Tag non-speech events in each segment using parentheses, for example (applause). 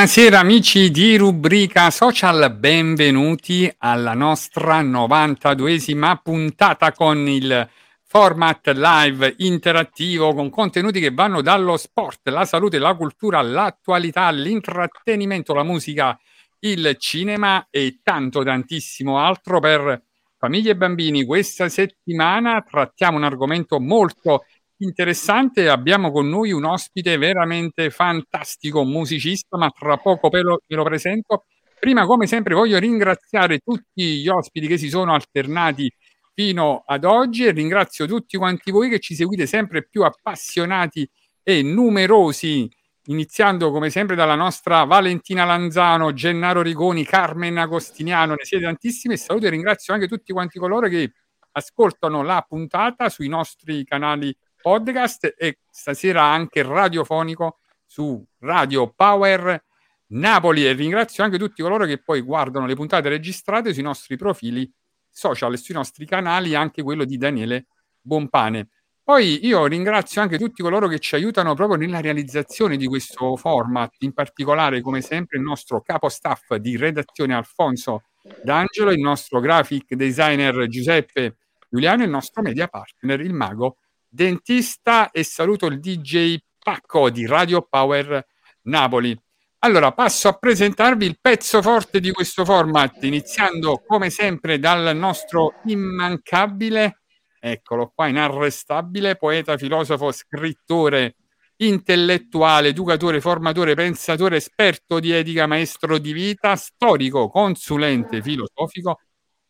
Buonasera amici di Rubrica Social, benvenuti alla nostra 92esima puntata con il format live interattivo con contenuti che vanno dallo sport, la salute, la cultura, l'attualità, l'intrattenimento, la musica, il cinema e tanto tantissimo altro per famiglie e bambini. Questa settimana trattiamo un argomento molto interessante. Abbiamo con noi un ospite veramente fantastico, musicista, ma tra poco ve lo, ve lo presento. Prima, come sempre, voglio ringraziare tutti gli ospiti che si sono alternati fino ad oggi e ringrazio tutti quanti voi che ci seguite sempre più appassionati e numerosi, iniziando come sempre dalla nostra Valentina Lanzano, Gennaro Rigoni, Carmen Agostiniano, ne siete tantissimi e saluto e ringrazio anche tutti quanti coloro che ascoltano la puntata sui nostri canali podcast e stasera anche radiofonico su Radio Power Napoli e ringrazio anche tutti coloro che poi guardano le puntate registrate sui nostri profili social e sui nostri canali, anche quello di Daniele Bompane. Poi io ringrazio anche tutti coloro che ci aiutano proprio nella realizzazione di questo format, in particolare come sempre il nostro capo staff di redazione Alfonso D'Angelo, il nostro graphic designer Giuseppe Giuliano e il nostro media partner, il mago dentista e saluto il DJ Pacco di Radio Power Napoli. Allora, passo a presentarvi il pezzo forte di questo format, iniziando come sempre dal nostro immancabile, eccolo qua, inarrestabile, poeta, filosofo, scrittore, intellettuale, educatore, formatore, pensatore, esperto di etica, maestro di vita, storico, consulente filosofico,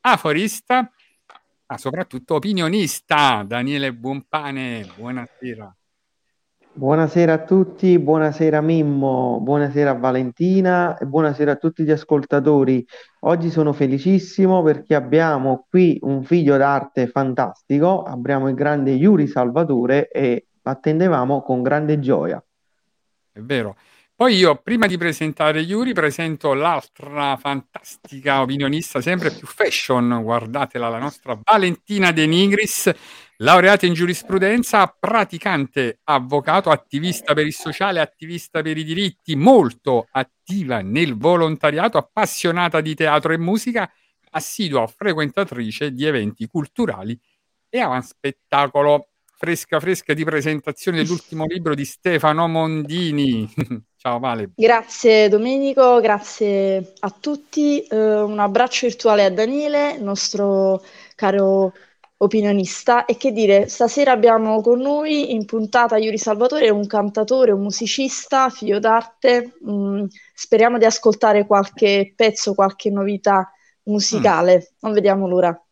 aforista, ma soprattutto opinionista. Daniele Buonpane, buonasera. Buonasera a tutti, buonasera Mimmo, buonasera Valentina e buonasera a tutti gli ascoltatori. Oggi sono felicissimo perché abbiamo qui un figlio d'arte fantastico, abbiamo il grande Yuri Salvatore e attendevamo con grande gioia. È vero. Poi io, prima di presentare Yuri, presento l'altra fantastica opinionista, sempre più fashion, guardatela, la nostra Valentina De Nigris, laureata in giurisprudenza, praticante avvocato, attivista per il sociale, attivista per i diritti, molto attiva nel volontariato, appassionata di teatro e musica, assidua frequentatrice di eventi culturali e avanti spettacolo fresca fresca di presentazione dell'ultimo libro di Stefano Mondini. (laughs) Ciao Vale. Grazie Domenico, grazie a tutti. Uh, un abbraccio virtuale a Daniele, nostro caro opinionista. E che dire, stasera abbiamo con noi in puntata Iuri Salvatore, un cantatore, un musicista, figlio d'arte. Mm, speriamo di ascoltare qualche pezzo, qualche novità musicale. Mm. Non vediamo l'ora.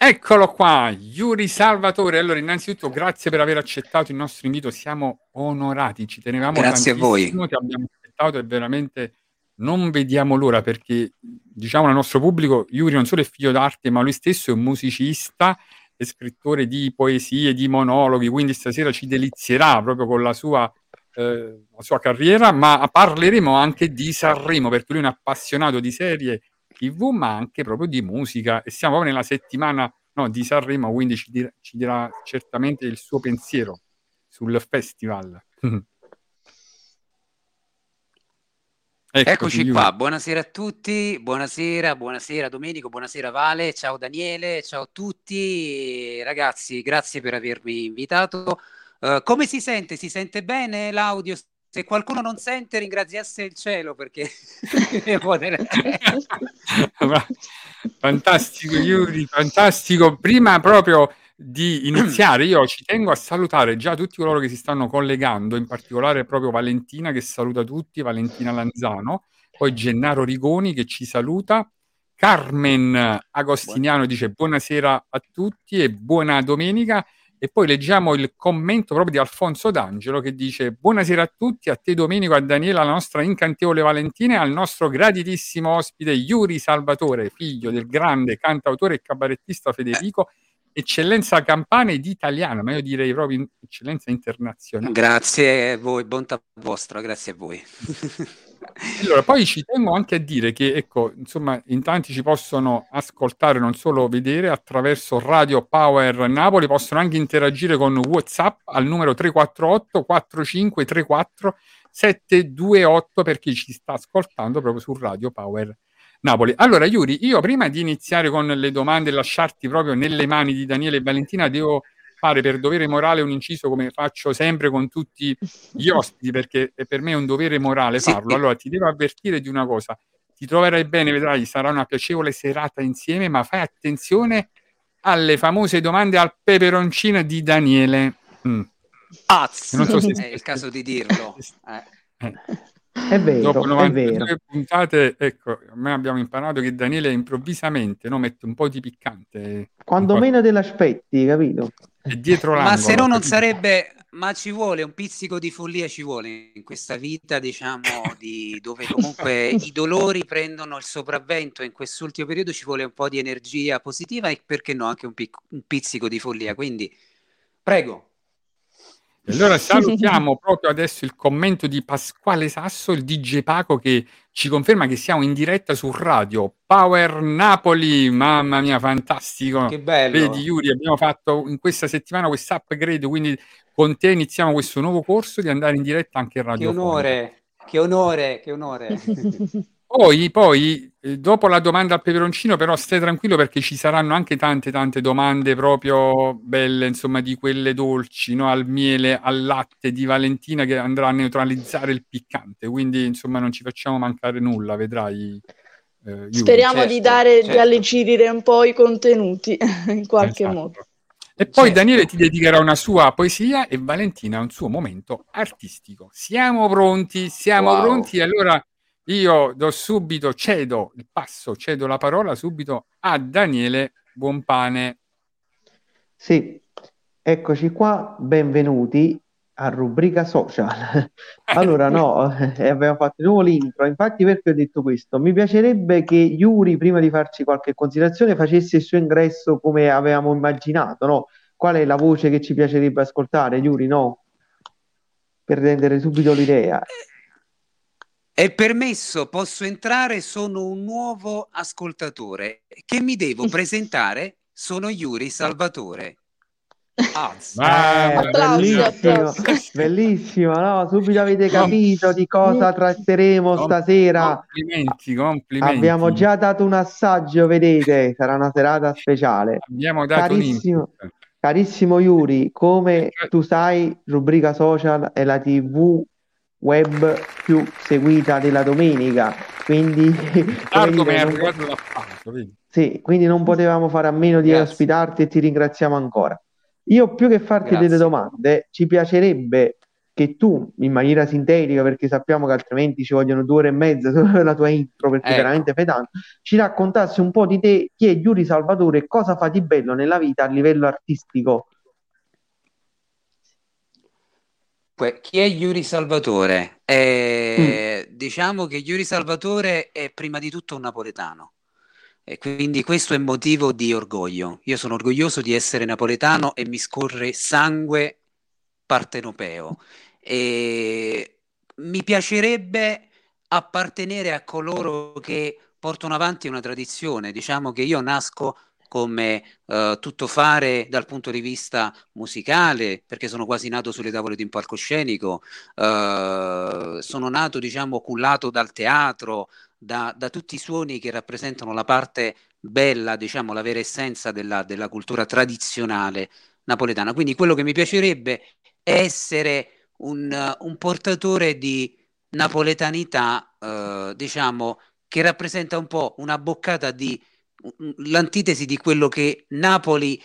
Eccolo qua, Yuri Salvatore. Allora, innanzitutto, grazie per aver accettato il nostro invito. Siamo onorati, ci tenevamo Grazie a voi. Ti abbiamo aspettato e veramente non vediamo l'ora perché, diciamo, al nostro pubblico, Yuri non solo è figlio d'arte, ma lui stesso è un musicista e scrittore di poesie, di monologhi, quindi stasera ci delizierà proprio con la sua, eh, la sua carriera, ma parleremo anche di Sanremo perché lui è un appassionato di serie TV, ma anche proprio di musica. E siamo proprio nella settimana no, di Sanremo, quindi ci dirà, ci dirà certamente il suo pensiero sul festival. (laughs) Eccoci, Eccoci qua, buonasera a tutti, buonasera, buonasera Domenico, buonasera Vale, ciao Daniele, ciao a tutti, ragazzi, grazie per avermi invitato. Uh, come si sente? Si sente bene l'audio? Se qualcuno non sente ringraziasse il cielo perché (laughs) (laughs) fantastico Yuri fantastico. Prima proprio di iniziare io ci tengo a salutare già tutti coloro che si stanno collegando in particolare proprio Valentina che saluta tutti Valentina Lanzano poi Gennaro Rigoni che ci saluta Carmen Agostiniano dice buonasera a tutti e buona domenica e poi leggiamo il commento proprio di Alfonso D'Angelo che dice buonasera a tutti, a te Domenico, a Daniela, alla nostra incantevole Valentina e al nostro graditissimo ospite Yuri Salvatore, figlio del grande cantautore e cabarettista Federico, eccellenza campana ed italiana, ma io direi proprio eccellenza internazionale. Grazie a voi, bontà vostra, grazie a voi. (laughs) Allora, poi ci tengo anche a dire che, ecco, insomma, in tanti ci possono ascoltare, non solo vedere, attraverso Radio Power Napoli, possono anche interagire con WhatsApp al numero 348 4534 728 per chi ci sta ascoltando proprio su Radio Power Napoli. Allora, Yuri, io prima di iniziare con le domande e lasciarti proprio nelle mani di Daniele e Valentina, devo fare per dovere morale un inciso come faccio sempre con tutti gli (laughs) ospiti, perché per me è un dovere morale farlo. Allora ti devo avvertire di una cosa, ti troverai bene, vedrai, sarà una piacevole serata insieme, ma fai attenzione alle famose domande al peperoncino di Daniele. Mm. Az, non so se è il caso di dirlo. (laughs) Eh. È vero, Dopo 92 puntate, ecco, noi abbiamo imparato che Daniele improvvisamente no, mette un po' di piccante. Quando meno te l'aspetti, capito? Dietro l'angolo. Ma se no non sarebbe, ma ci vuole un pizzico di follia, ci vuole in questa vita, diciamo, di, (laughs) dove comunque i dolori prendono il sopravvento. In quest'ultimo periodo ci vuole un po' di energia positiva e perché no anche un, pic- un pizzico di follia. Quindi, prego. Allora (laughs) salutiamo proprio adesso il commento di Pasquale Sasso, il DJ Paco, che ci conferma che siamo in diretta su radio Power Napoli. Mamma mia, fantastico! Che bello! Vedi, Yuri, abbiamo fatto in questa settimana questo upgrade, quindi con te iniziamo questo nuovo corso di andare in diretta anche in radio. Che onore, che onore, che onore! (laughs) Poi, poi, eh, dopo la domanda al peperoncino, però stai tranquillo perché ci saranno anche tante, tante domande proprio belle, insomma, di quelle dolci, no? al miele, al latte di Valentina che andrà a neutralizzare il piccante. Quindi, insomma, non ci facciamo mancare nulla, vedrai. Eh, Speriamo certo, di, dare, certo. di alleggerire un po' i contenuti (laughs) in qualche esatto. modo. E poi certo. Daniele ti dedicherà una sua poesia e Valentina un suo momento artistico. Siamo pronti, siamo wow. pronti. Allora io do subito, cedo il passo, cedo la parola subito a Daniele Buonpane. Sì, eccoci qua, benvenuti a rubrica social. (laughs) allora, no, eh, abbiamo fatto di nuovo l'intro. Infatti, perché ho detto questo? Mi piacerebbe che Yuri, prima di farci qualche considerazione, facesse il suo ingresso come avevamo immaginato, no? Qual è la voce che ci piacerebbe ascoltare, Yuri, no? Per rendere subito l'idea. È permesso, posso entrare, sono un nuovo ascoltatore. Che mi devo presentare? Sono Yuri Salvatore. Ah, eh, bellissimo, bellissimo, no? Subito avete capito di cosa tratteremo stasera. Complimenti, complimenti. Abbiamo già dato un assaggio, vedete, sarà una serata speciale. Abbiamo dato carissimo, carissimo Yuri, come tu sai, rubrica social è la TV web più seguita della domenica. Quindi, (laughs) arrivato l'appalto. Sì, quindi non potevamo fare a meno di Grazie. ospitarti e ti ringraziamo ancora. Io più che farti Grazie. delle domande, ci piacerebbe che tu in maniera sintetica, perché sappiamo che altrimenti ci vogliono due ore e mezza (laughs) solo per la tua intro, perché ecco. veramente fai tanto, ci raccontassi un po' di te, chi è Yuri Salvatore e cosa fa di bello nella vita a livello artistico. Chi è Yuri Salvatore? Eh, mm. Diciamo che Yuri Salvatore è prima di tutto un napoletano. E quindi questo è motivo di orgoglio. Io sono orgoglioso di essere napoletano e mi scorre sangue partenopeo. E mi piacerebbe appartenere a coloro che portano avanti una tradizione. Diciamo che io nasco come uh, tuttofare dal punto di vista musicale, perché sono quasi nato sulle tavole di un palcoscenico, uh, sono nato, diciamo, cullato dal teatro, da, da, tutti i suoni che rappresentano la parte bella, diciamo, la vera essenza della, della cultura tradizionale napoletana. Quindi quello che mi piacerebbe è essere un, un portatore di napoletanità, eh, diciamo, che rappresenta un po' una boccata di l'antitesi di quello che Napoli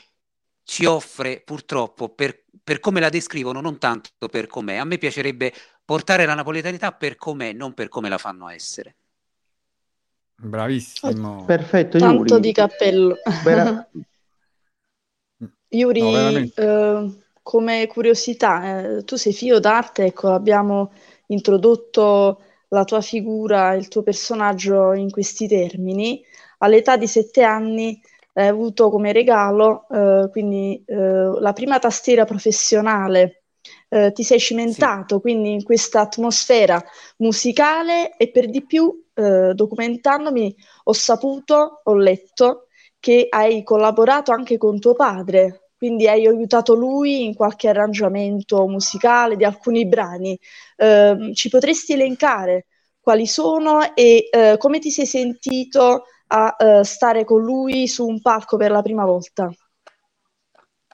ci offre purtroppo per, per come la descrivono, non tanto per com'è. A me piacerebbe portare la napoletanità per com'è, non per come la fanno essere. Bravissimo. Perfetto, Tanto Yuri. di cappello. Vera... (laughs) Yuri, no, eh, come curiosità, eh, tu sei figlio d'arte, ecco, abbiamo introdotto la tua figura, il tuo personaggio in questi termini. All'età di sette anni hai avuto come regalo eh, quindi eh, la prima tastiera professionale eh, ti sei cimentato sì. quindi in questa atmosfera musicale e per di più eh, documentandomi ho saputo, ho letto che hai collaborato anche con tuo padre, quindi hai aiutato lui in qualche arrangiamento musicale di alcuni brani. Eh, ci potresti elencare quali sono e eh, come ti sei sentito a eh, stare con lui su un palco per la prima volta?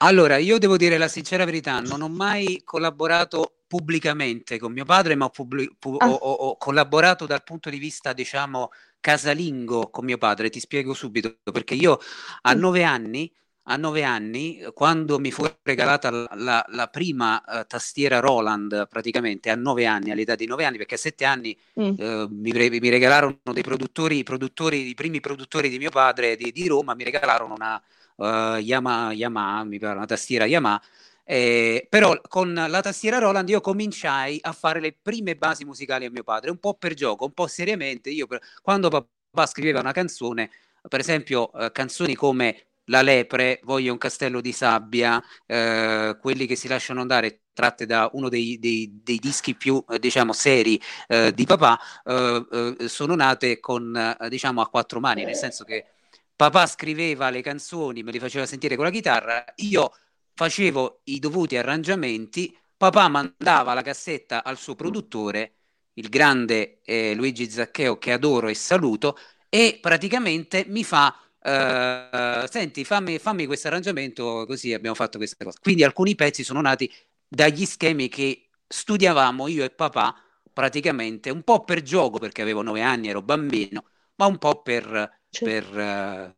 Allora, io devo dire la sincera verità, non ho mai collaborato pubblicamente con mio padre, ma ho, pubblic- pu- ah. ho, ho, ho, collaborato dal punto di vista, diciamo, casalingo con mio padre. Ti spiego subito, perché io a nove anni, a nove anni quando mi fu regalata la, la, la prima uh, tastiera Roland, praticamente a nove anni, all'età di nove anni, perché a sette anni mm. uh, mi, mi, regalarono dei produttori, i produttori, i primi produttori di mio padre di, di Roma, mi regalarono una uh, Yamaha, Yamaha, mi pare una tastiera Yamaha, eh, però con la tastiera Roland io cominciai a fare le prime basi musicali a mio padre, un po' per gioco, un po' seriamente. Io per, quando papà scriveva una canzone, per esempio eh, canzoni come La lepre, Voglio un castello di sabbia, eh, quelli che si lasciano andare tratte da uno dei, dei, dei dischi più eh, diciamo seri eh, di papà, eh, eh, sono nate con diciamo a quattro mani, nel senso che papà scriveva le canzoni, me le faceva sentire con la chitarra, io facevo i dovuti arrangiamenti, papà mandava la cassetta al suo produttore, il grande eh, Luigi Zaccheo che adoro e saluto, e praticamente mi fa Uh, senti, fammi, fammi questo arrangiamento, così abbiamo fatto questa cosa. Quindi alcuni pezzi sono nati dagli schemi che studiavamo io e papà, praticamente un po' per gioco, perché avevo nove anni, ero bambino, ma un po' per, per uh,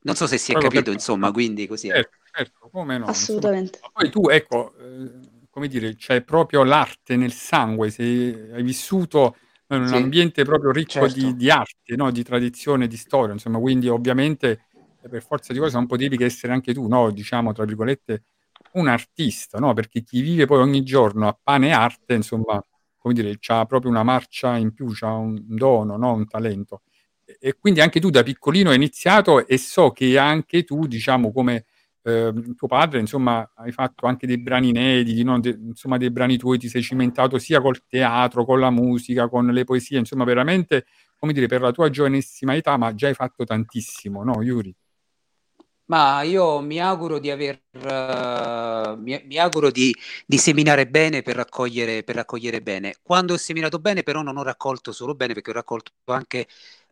non so se si è Proprio capito, per... insomma, quindi così. Certo, certo, come no. Assolutamente. Insomma. Poi tu, ecco, eh, come dire, c'è proprio l'arte nel sangue, se hai vissuto in un sì, ambiente proprio ricco certo. di, di, arte, no? di tradizione, di storia, insomma, quindi ovviamente eh, per forza di cose non potevi che essere anche tu, no? diciamo, tra virgolette, un artista, no? perché chi vive poi ogni giorno a pane e arte, insomma, come dire, ha proprio una marcia in più, ha un dono, no? un talento. E, e quindi anche tu da piccolino hai iniziato e so che anche tu, diciamo, come eh, tuo padre, insomma, hai fatto anche dei brani inediti, no? De, insomma, dei brani tuoi, ti sei cimentato sia col teatro, con la musica, con le poesie, insomma, veramente, come dire, per la tua giovanissima età, ma già hai fatto tantissimo, no, Yuri? Ma io mi auguro di aver, uh, mi, mi, auguro di, di, seminare bene per raccogliere, per raccogliere bene. Quando ho seminato bene, però, non ho raccolto solo bene, perché ho raccolto anche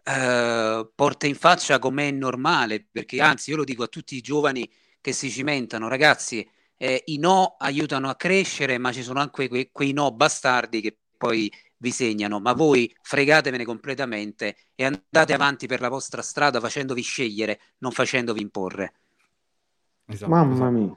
uh, porte in faccia come è normale, perché anzi, io lo dico a tutti i giovani che si cimentano, ragazzi, eh, i no aiutano a crescere, ma ci sono anche quei, quei no bastardi che poi vi segnano, ma voi fregatevene completamente e andate avanti per la vostra strada facendovi scegliere, non facendovi imporre. Esatto, Mamma esatto. mia.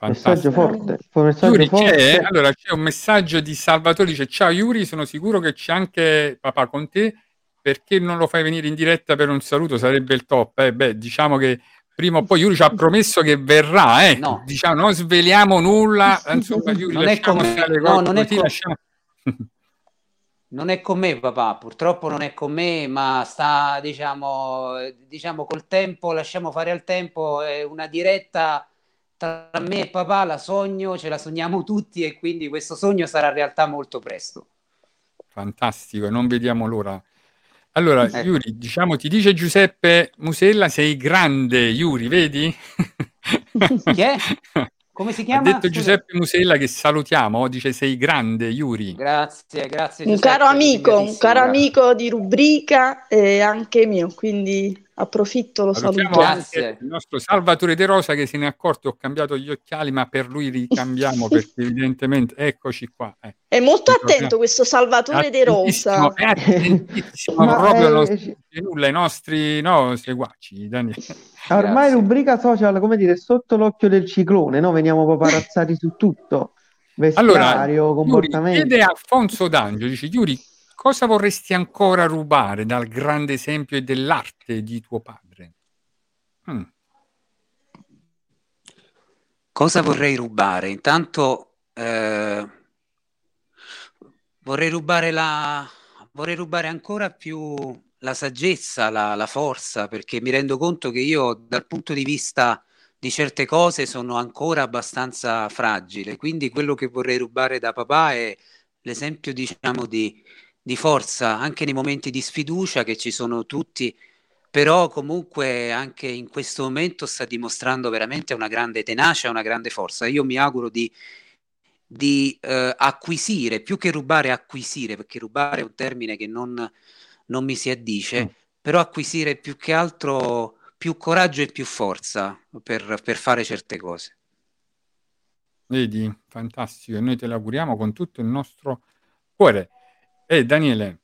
Messaggio forte. Messaggio Yuri, forte. C'è, allora, c'è un messaggio di Salvatore, dice ciao Yuri, sono sicuro che c'è anche papà con te, perché non lo fai venire in diretta per un saluto? Sarebbe il top. Eh, beh, diciamo che prima o poi Yuri ci ha promesso che verrà, eh. no. diciamo, non sveliamo nulla, (laughs) insomma Yuri non è come, no, non, è com- lasciamo... non è con me papà, purtroppo non è con me, ma sta, diciamo, diciamo col tempo, lasciamo fare al tempo, è una diretta tra me e papà, la sogno, ce la sogniamo tutti e quindi questo sogno sarà realtà molto presto. Fantastico, non vediamo l'ora. Allora, ecco. Yuri, diciamo, ti dice Giuseppe Musella, sei grande, Yuri, vedi? Chi è? (laughs) Come si chiama? Ha detto Giuseppe Musella che salutiamo, dice sei grande, Yuri. Grazie, grazie. Un caro amico, un caro amico di rubrica e anche mio, quindi approfitto, lo saluto. Grazie. Il nostro Salvatore De Rosa che se ne è accorto, ho cambiato gli occhiali, ma per lui ricambiamo (laughs) perché evidentemente, eccoci qua. Eh. È molto attento questo Salvatore De Rosa. È attentissimo, (laughs) proprio non è... nulla ai nostri no, seguaci, Daniele. Ormai Grazie. rubrica social, come dire, sotto l'occhio del ciclone, no? Veniamo paparazzati su tutto. Vestiario, allora, comportamento. Chiede Alfonso D'Angio, dice Yuri, cosa vorresti ancora rubare dal grande esempio dell'arte di tuo padre? Hmm. Cosa vorrei rubare? Intanto eh, vorrei rubare la vorrei rubare ancora più la saggezza, la, la, forza, perché mi rendo conto che io dal punto di vista di certe cose sono ancora abbastanza fragile, quindi quello che vorrei rubare da papà è l'esempio, diciamo, di, di forza anche nei momenti di sfiducia che ci sono tutti, però comunque anche in questo momento sta dimostrando veramente una grande tenacia, una grande forza. Io mi auguro di, di eh, acquisire, più che rubare, acquisire, perché rubare è un termine che non, non mi si addice, mm. però acquisire più che altro più coraggio e più forza per, per fare certe cose. Vedi, fantastico, e noi te l'auguriamo con tutto il nostro cuore. Eh, Daniele.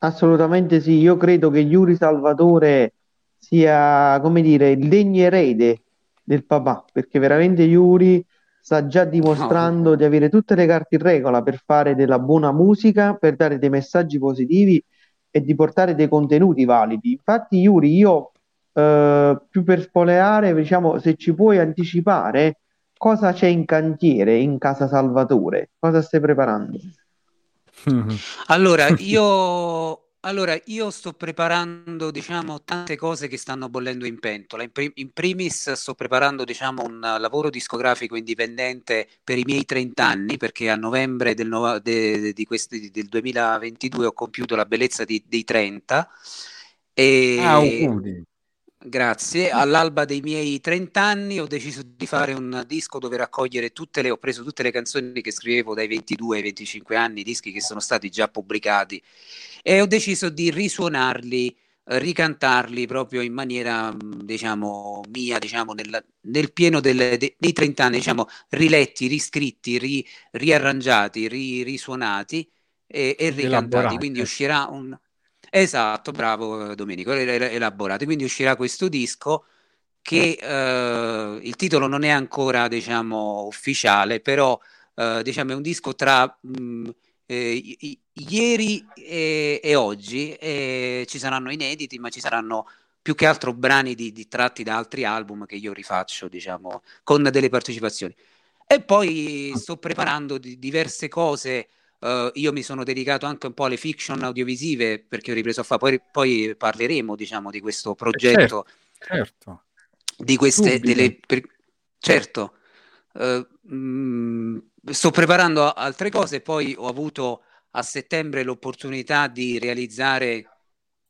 Assolutamente sì, io credo che Yuri Salvatore sia, come dire, il degno erede del papà, perché veramente Yuri sta già dimostrando di avere tutte le carte in regola per fare della buona musica, per dare dei messaggi positivi e di portare dei contenuti validi. Infatti, Yuri, io eh, più per spoilerare, diciamo, se ci puoi anticipare cosa c'è in cantiere in casa Salvatore, cosa stai preparando? Allora, (laughs) io allora, io sto preparando, diciamo, tante cose che stanno bollendo in pentola. In, prim- in primis sto preparando, diciamo, un lavoro discografico indipendente per i miei 30 anni, perché a novembre del, no- de- de- questi, del 2022 ho compiuto la bellezza di- dei 30. E... Ah, auguri. Grazie. All'alba dei miei 30 anni ho deciso di fare un disco dove raccogliere tutte le, ho preso tutte le canzoni che scrivevo dai 22 ai 25 anni, dischi che sono stati già pubblicati e ho deciso di risuonarli, ricantarli proprio in maniera, diciamo, mia, diciamo, nel, nel pieno delle, de, dei 30 anni, diciamo, riletti, riscritti, ri, riarrangiati, ri, risuonati e, e ricantati. Quindi uscirà un Esatto, bravo Domenico, elaborati. Quindi uscirà questo disco che eh, il titolo non è ancora, diciamo, ufficiale, però eh, diciamo, è un disco tra mh, mm, eh, ieri e, e oggi. Ci saranno inediti, ma ci saranno più che altro brani di, di tratti da altri album che io rifaccio, diciamo, con delle partecipazioni. E poi sto preparando di, diverse cose Uh, io mi sono dedicato anche un po' alle fiction audiovisive perché ho ripreso a fare, poi, poi parleremo diciamo di questo progetto, certo, certo. di queste, delle, per, certo, uh, mh, sto preparando altre cose, poi ho avuto a settembre l'opportunità di realizzare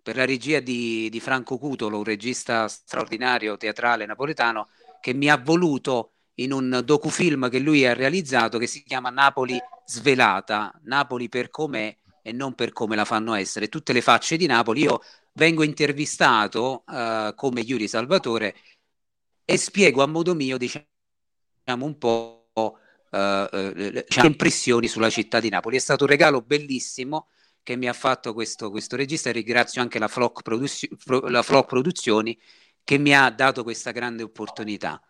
per la regia di, di Franco Cutolo, un regista straordinario teatrale napoletano, che mi ha voluto in un docufilm che lui ha realizzato che si chiama Napoli svelata, Napoli per com'è e non per come la fanno essere, tutte le facce di Napoli. Io vengo intervistato uh, come Yuri Salvatore e spiego a modo mio, diciamo, un po' uh, uh, le impressioni sulla città di Napoli. È stato un regalo bellissimo che mi ha fatto questo, questo regista e ringrazio anche la Flock, Produzio- la Flock Produzioni che mi ha dato questa grande opportunità.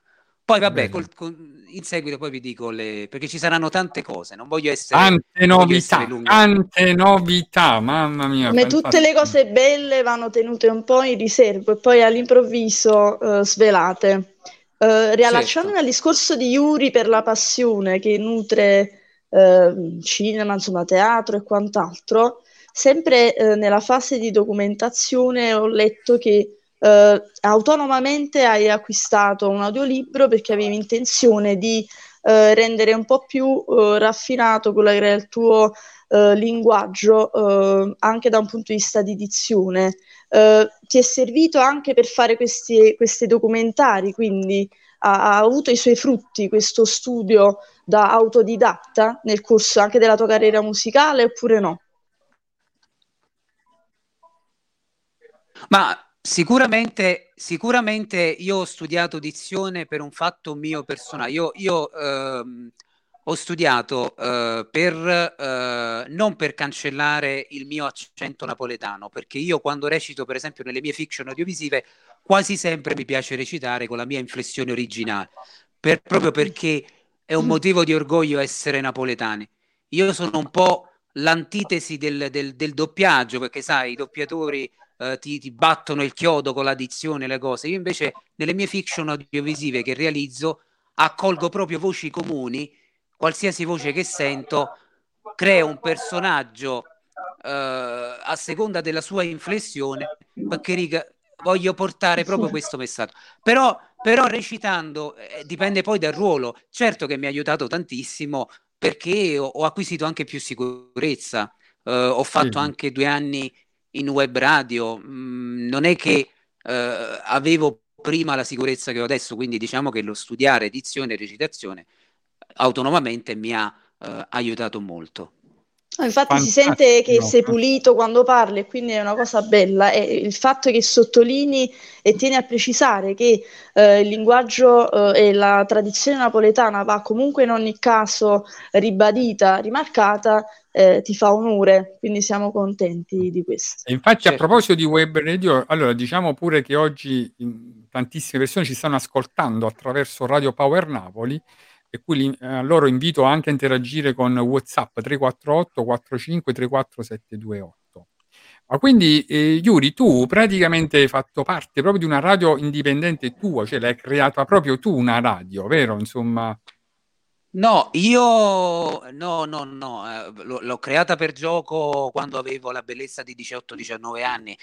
Poi vabbè, col, con, in seguito poi vi dico le... perché ci saranno tante cose, non voglio essere... Tante novità, tante novità, mamma mia. Come tutte le cose belle vanno tenute un po' in riserva e poi all'improvviso uh, svelate. Uh, riallacciandomi certo. al discorso di Yuri per la passione che nutre uh, cinema, insomma teatro e quant'altro, sempre nella fase di documentazione ho letto che eh, autonomamente hai acquistato un audiolibro perché avevi intenzione di eh, rendere un po' più eh, raffinato quello che era il tuo eh, linguaggio eh, anche da un punto di vista di dizione. Eh, ti è servito anche per fare questi, questi documentari, quindi ha, ha, avuto i suoi frutti questo studio da autodidatta nel corso anche della tua carriera musicale oppure no? Ma Sicuramente, sicuramente io ho studiato dizione per un fatto mio personale. Io, io ehm, ho studiato eh, per, eh, non per cancellare il mio accento napoletano, perché io quando recito, per esempio, nelle mie fiction audiovisive, quasi sempre mi piace recitare con la mia inflessione originale, per, proprio perché è un motivo di orgoglio essere napoletani. Io sono un po' l'antitesi del, del, del doppiaggio, perché sai, i doppiatori eh, ti, ti, battono il chiodo con l'addizione, le cose. Io invece nelle mie fiction audiovisive che realizzo accolgo proprio voci comuni, qualsiasi voce che sento, creo un personaggio eh, a seconda della sua inflessione, perché riga, voglio portare proprio questo messaggio. Però, però recitando eh, dipende poi dal ruolo. Certo che mi ha aiutato tantissimo perché ho, ho acquisito anche più sicurezza. Uh, ho fatto sì. anche due anni in web radio, mm, non è che eh, avevo prima la sicurezza che ho adesso, quindi diciamo che lo studiare edizione e recitazione autonomamente mi ha eh, aiutato molto. Infatti Fantastico. si sente che sei pulito quando parli, quindi è una cosa bella. E il fatto che sottolinei e tieni a precisare che eh, il linguaggio eh, e la tradizione napoletana va comunque in ogni caso ribadita, rimarcata, eh, ti fa onore, quindi siamo contenti di questo. E infatti certo. a proposito di web radio, allora diciamo pure che oggi tantissime persone ci stanno ascoltando attraverso Radio Power Napoli e quindi eh, loro invito anche a interagire con WhatsApp 348 45 34 728. Ma quindi eh, Yuri, tu praticamente hai fatto parte proprio di una radio indipendente tua, cioè l'hai creata proprio tu una radio, vero? Insomma, No, io no, no, no, eh, l- l'ho creata per gioco quando avevo la bellezza di 18-19 anni.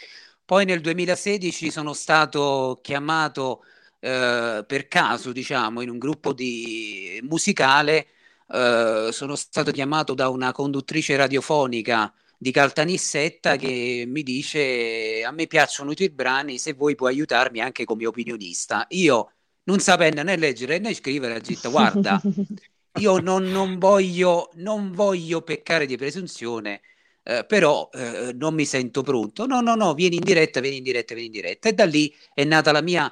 Poi nel 2016 sono stato chiamato eh, per caso, diciamo, in un gruppo di musicale, eh, sono stato chiamato da una conduttrice radiofonica di Caltanissetta che mi dice a me piacciono i tuoi brani, se vuoi puoi aiutarmi anche come opinionista. Io non sapendo né leggere né scrivere, ho detto guarda, (laughs) io non, non, voglio, non voglio peccare di presunzione, eh, però eh, non mi sento pronto. No, no, no, vieni in diretta, vieni in diretta, vieni in diretta. E da lì è nata la mia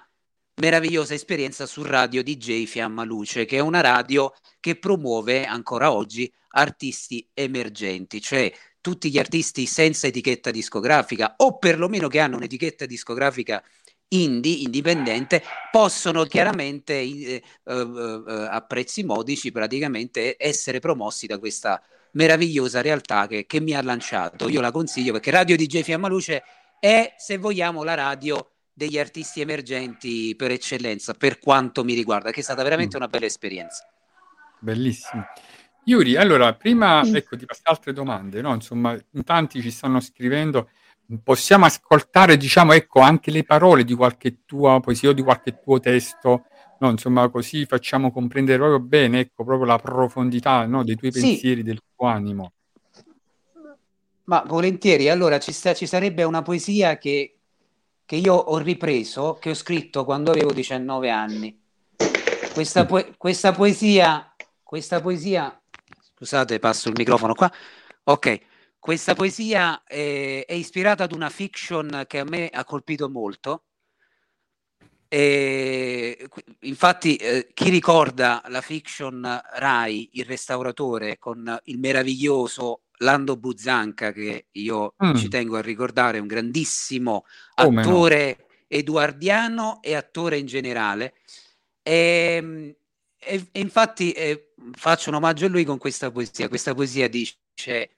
meravigliosa esperienza su Radio DJ Fiamma Luce, che è una radio che promuove ancora oggi artisti emergenti, cioè tutti gli artisti senza etichetta discografica o perlomeno che hanno un'etichetta discografica indie, indipendente, possono chiaramente eh, eh, eh, a prezzi modici praticamente essere promossi da questa meravigliosa realtà che, che, mi ha lanciato. Io la consiglio perché Radio DJ Fiamma Luce è, se vogliamo, la radio degli artisti emergenti per eccellenza, per quanto mi riguarda, che è stata veramente mm. una bella esperienza. Bellissimo. Yuri, allora, prima ecco, ti passo altre domande, no? Insomma, in tanti ci stanno scrivendo possiamo ascoltare, diciamo, ecco, anche le parole di qualche tua poesia o di qualche tuo testo, no? Insomma, così facciamo comprendere proprio bene, ecco, proprio la profondità, no? dei tuoi sì. pensieri, del tuo animo. Ma volentieri, allora ci, sta, ci sarebbe una poesia che, che, io ho ripreso, che ho scritto quando avevo 19 anni. Questa, po- questa poesia, questa poesia, scusate, passo il microfono qua. Ok, questa poesia è, è, ispirata ad una fiction che a me ha colpito molto. E, infatti, eh, chi ricorda la fiction Rai, Il restauratore, con il meraviglioso Lando Buzzanca, che io mm. ci tengo a ricordare, un grandissimo Come attore no? eduardiano e attore in generale. E, ehm, e, e infatti eh, faccio un omaggio a lui con questa poesia. Questa poesia dice: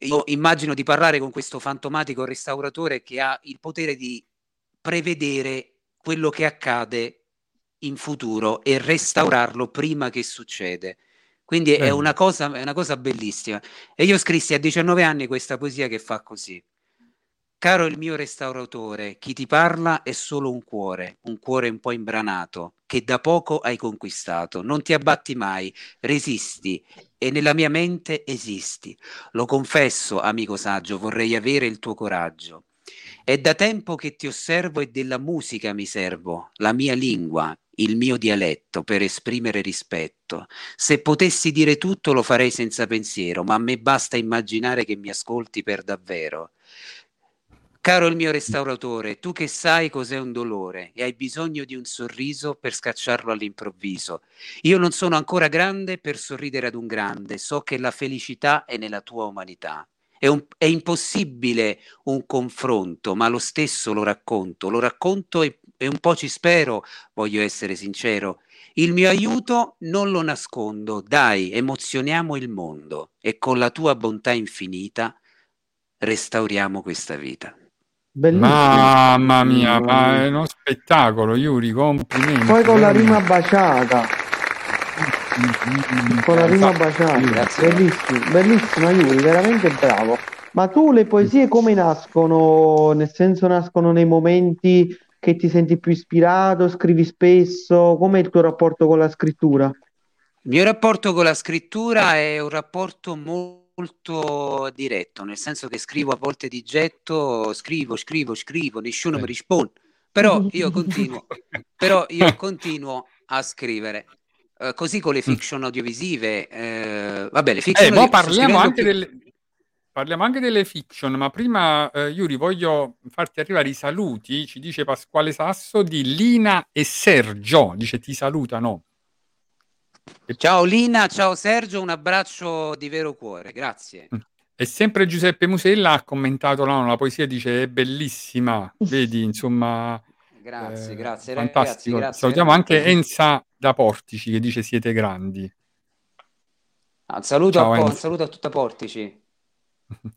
Io immagino di parlare con questo fantomatico restauratore che ha il potere di prevedere quello che accade in futuro e restaurarlo prima che succede. Quindi è una, cosa, è una cosa bellissima. E io scrissi a 19 anni questa poesia che fa così. Caro il mio restauratore, chi ti parla è solo un cuore, un cuore un po' imbranato, che da poco hai conquistato. Non ti abbatti mai, resisti e nella mia mente esisti. Lo confesso, amico saggio, vorrei avere il tuo coraggio. È da tempo che ti osservo e della musica mi servo, la mia lingua, il mio dialetto per esprimere rispetto. Se potessi dire tutto lo farei senza pensiero, ma a me basta immaginare che mi ascolti per davvero. Caro il mio restauratore, tu che sai cos'è un dolore e hai bisogno di un sorriso per scacciarlo all'improvviso. Io non sono ancora grande per sorridere ad un grande, so che la felicità è nella tua umanità. È, un, è impossibile un confronto, ma lo stesso lo racconto, lo racconto e, e un po' ci spero, voglio essere sincero. Il mio aiuto non lo nascondo, dai, emozioniamo il mondo e con la tua bontà infinita restauriamo questa vita. Bellissimo. Mamma mia, ma è uno spettacolo, Yuri, complimenti. Poi con la rima baciata. Con la rima baciata. Bellissimo, bellissimo Yuri, veramente bravo. Ma tu le poesie come nascono? Nel senso nascono nei momenti che ti senti più ispirato, scrivi spesso? Com'è il tuo rapporto con la scrittura? Il mio rapporto con la scrittura è un rapporto molto molto diretto, nel senso che scrivo a volte di getto, scrivo, scrivo, scrivo, nessuno mi risponde, però (laughs) io continuo, però io continuo a scrivere. Uh, così con le mm. fiction audiovisive, eh, vabbè, le fiction eh, parliamo anche, più... delle, parliamo anche delle fiction, ma prima, eh, Yuri, voglio farti arrivare i saluti. Ci dice Pasquale Sasso di Lina e Sergio. Dice ti salutano. Ciao Lina, ciao Sergio, un abbraccio di vero cuore, grazie. Mm. E sempre Giuseppe Musella ha commentato no, la poesia, dice è bellissima, (laughs) vedi, insomma... Grazie, eh, grazie, fantastico. Ragazzi, grazie, Salutiamo ragazzi. anche Enza da Portici che dice siete grandi. Ah, un, saluto Ciao, a, un saluto a tutta Portici. (laughs)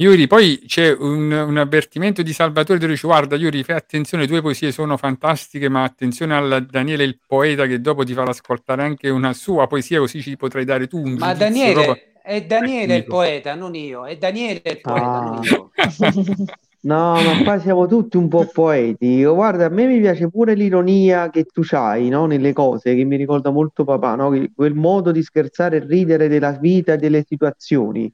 Iuri, poi c'è un, un, avvertimento di Salvatore dice guarda Iuri, fai attenzione, le tue poesie sono fantastiche, ma attenzione a Daniele il poeta che dopo ti farà ascoltare anche una sua poesia, così ci potrai dare tu un Ma Daniele, proprio... è Daniele il poeta, non io, è Daniele il poeta, ah. non io. (laughs) (laughs) No, ma qua siamo tutti un po' poeti. Guarda, a me mi piace pure l'ironia che tu hai no? nelle cose, che mi ricorda molto papà, no? quel modo di scherzare e ridere della vita e delle situazioni.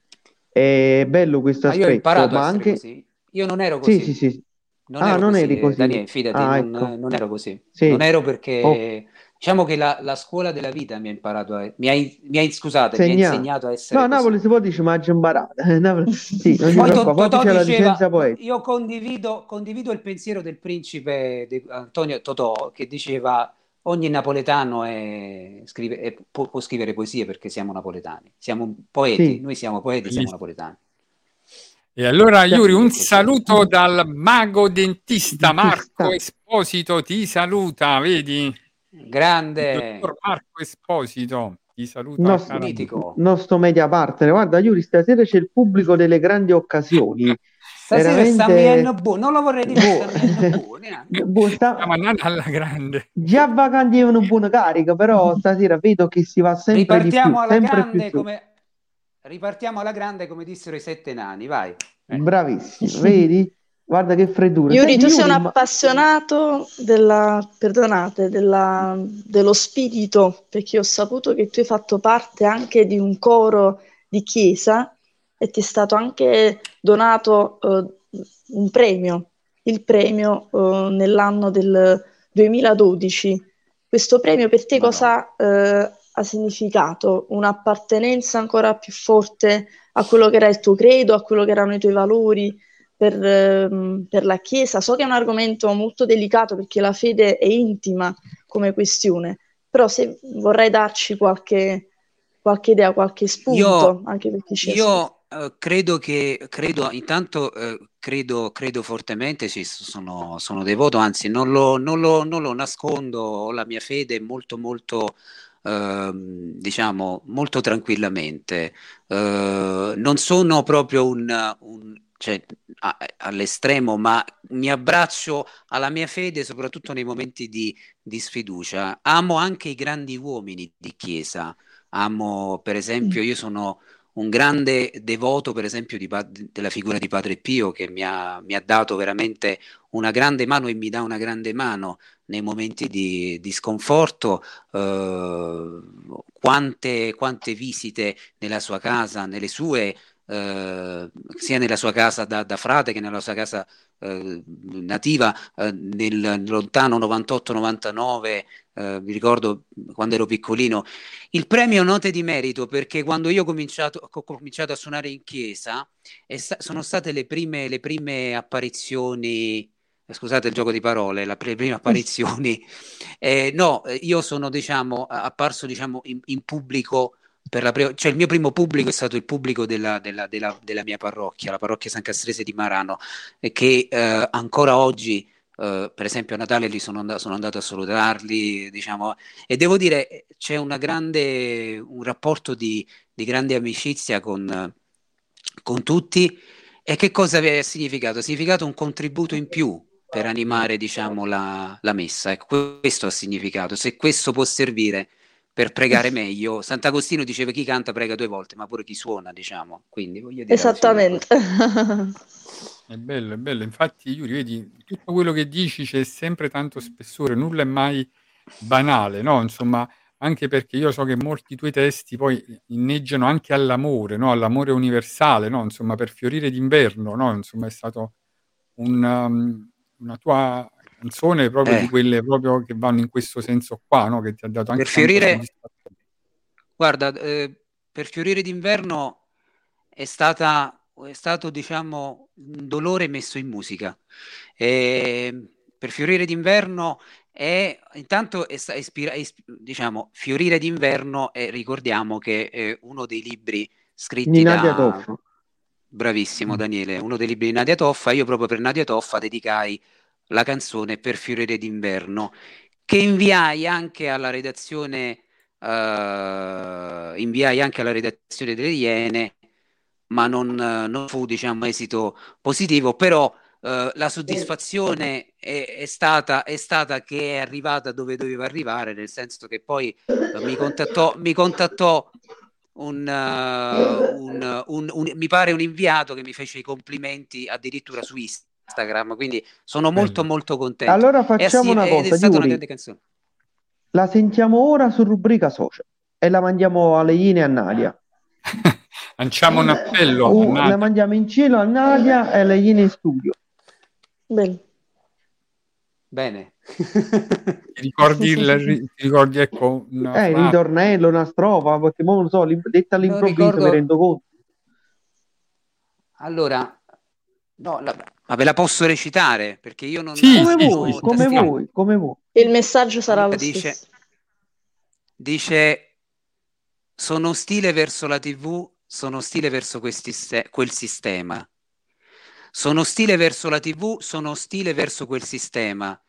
È bello questo aspetto. Ma io ho imparato ma anche... così. Io non ero così. Sì, sì. Non ah, non così, eri così. Daniele, fidati, ah, non, ecco. non, ero così. Sì. Non ero perché... Diciamo che la, la, scuola della vita mi ha imparato a, mi ha, mi ha, scusate, Segna. mi ha insegnato a essere. No, Napoli si può dire ma imparata. (laughs) sì, non poi, to, Totò diceva, io condivido, condivido, il pensiero del principe di Antonio Totò che diceva ogni napoletano è, scrive, è, può, può, scrivere poesie perché siamo napoletani, siamo poeti, sì. noi siamo poeti, siamo napoletani. E allora Yuri, un saluto dal mago dentista Marco Esposito, ti saluta, vedi? Grande. Marco Esposito, ti saluta. Nostro, nostro media partner, guarda Yuri, stasera c'è il pubblico delle grandi occasioni. (laughs) Stasera veramente... sta venendo buono, non lo vorrei dire, buono. (laughs) sta... alla grande. Già vacanti è una buona carica, però (laughs) stasera vedo che si va sempre Ripartiamo di più, alla sempre grande come... Ripartiamo alla grande come dissero i sette nani, vai. Eh. Bravissimo, vedi? Guarda che freddura. Yuri, tu sei un appassionato della, perdonate, della, dello spirito, perché ho saputo che tu hai fatto parte anche di un coro di chiesa e ti è stato anche donato uh, un premio, il premio uh, nell'anno del 2012. Questo premio per te cosa uh, ha significato? Un'appartenenza ancora più forte a quello che era il tuo credo, a quello che erano i tuoi valori per, uh, per la Chiesa? So che è un argomento molto delicato perché la fede è intima come questione, però se vorrei darci qualche, qualche idea, qualche spunto io, anche per chi ci Io Uh, credo che, credo, intanto uh, credo, credo, fortemente, sì, sono, sono devoto, anzi non lo, non, lo, non lo, nascondo, la mia fede molto, molto, uh, diciamo, molto tranquillamente. non sono proprio un, un cioè, a, all'estremo, ma mi abbraccio alla mia fede soprattutto nei momenti di, di sfiducia. Amo anche i grandi uomini di chiesa, amo per esempio, io sono un grande devoto, per esempio, di, della figura di Padre Pio, che mi ha, mi ha, dato veramente una grande mano e mi dà una grande mano nei momenti di, di sconforto. Eh, quante, quante, visite nella sua casa, nelle sue, eh, sia nella sua casa da, da, frate che nella sua casa eh, nativa eh, nel lontano 98-99 eh, mi ricordo quando ero piccolino, il premio Note di Merito, perché quando io ho cominciato, ho cominciato a suonare in chiesa, sta- sono state le prime, le prime apparizioni scusate il gioco di parole, le prime apparizioni. (laughs) Eh, no, io sono diciamo apparso diciamo in, in pubblico la pre- cioè il mio primo pubblico è stato il pubblico della, della, della, della mia parrocchia, la parrocchia San Castrese di Marano, che eh, ancora oggi Uh, per esempio a Natale li sono, and- sono, andato a salutarli, diciamo, e devo dire c'è grande, un rapporto di, di grande amicizia con, con, tutti. E che cosa ha significato? Ha significato un contributo in più per animare, diciamo, la, la messa. Ecco, questo ha significato. Se questo può servire per pregare (laughs) meglio, Sant'Agostino diceva chi canta prega due volte, ma pure chi suona, diciamo. Quindi voglio dire. Esattamente. (laughs) È bello, è bello. Infatti, Yuri, vedi, tutto quello che dici c'è sempre tanto spessore, nulla è mai banale, no? Insomma, anche perché io so che molti tuoi testi poi inneggiano anche all'amore, no? All'amore universale, no? Insomma, per fiorire d'inverno, no? Insomma, è stato un, um, una tua canzone proprio eh. di quelle proprio che vanno in questo senso qua, no? Che ti ha dato anche per fiorire. Guarda, eh, per fiorire d'inverno è stata è stato diciamo un dolore messo in musica. E per Fiorire d'inverno è intanto è, ispira, è, diciamo Fiorire d'inverno e ricordiamo che è uno dei libri scritti Nadia da Toffa. Bravissimo mm. Daniele, uno dei libri di Nadia Toffa, io proprio per Nadia Toffa dedicai la canzone Per Fiorire d'inverno che inviai anche alla redazione uh, inviai anche alla redazione delle Iene ma non, non fu diciamo, esito positivo, però eh, la soddisfazione è, è, stata, è, stata, che è arrivata dove doveva arrivare, nel senso che poi uh, mi contattò, mi contattò un, uh, un, un, un, mi pare un inviato che mi fece i complimenti addirittura su Instagram, quindi sono molto molto contento. Allora facciamo una cosa, Yuri, una la sentiamo ora su rubrica social e la mandiamo a Leine e a Nadia. (laughs) Lanciamo un appello. Uh, la mandiamo in cielo a Nadia e lei in studio. Bene. Bene. Ti ricordi, (laughs) il, ti ricordi ecco, una, eh, ritornello, una strofa, perché non lo so, detta all'improvviso ricordo... mi rendo conto. Allora, no, la, ma ve la posso recitare? Perché io non... Sì, come, voi, come voi, come voi. Il messaggio sarà lo dice, stesso. Dice, sono ostile verso la TV sono ostile verso st- quel sistema. Sono ostile verso la TV, sono ostile verso quel sistema.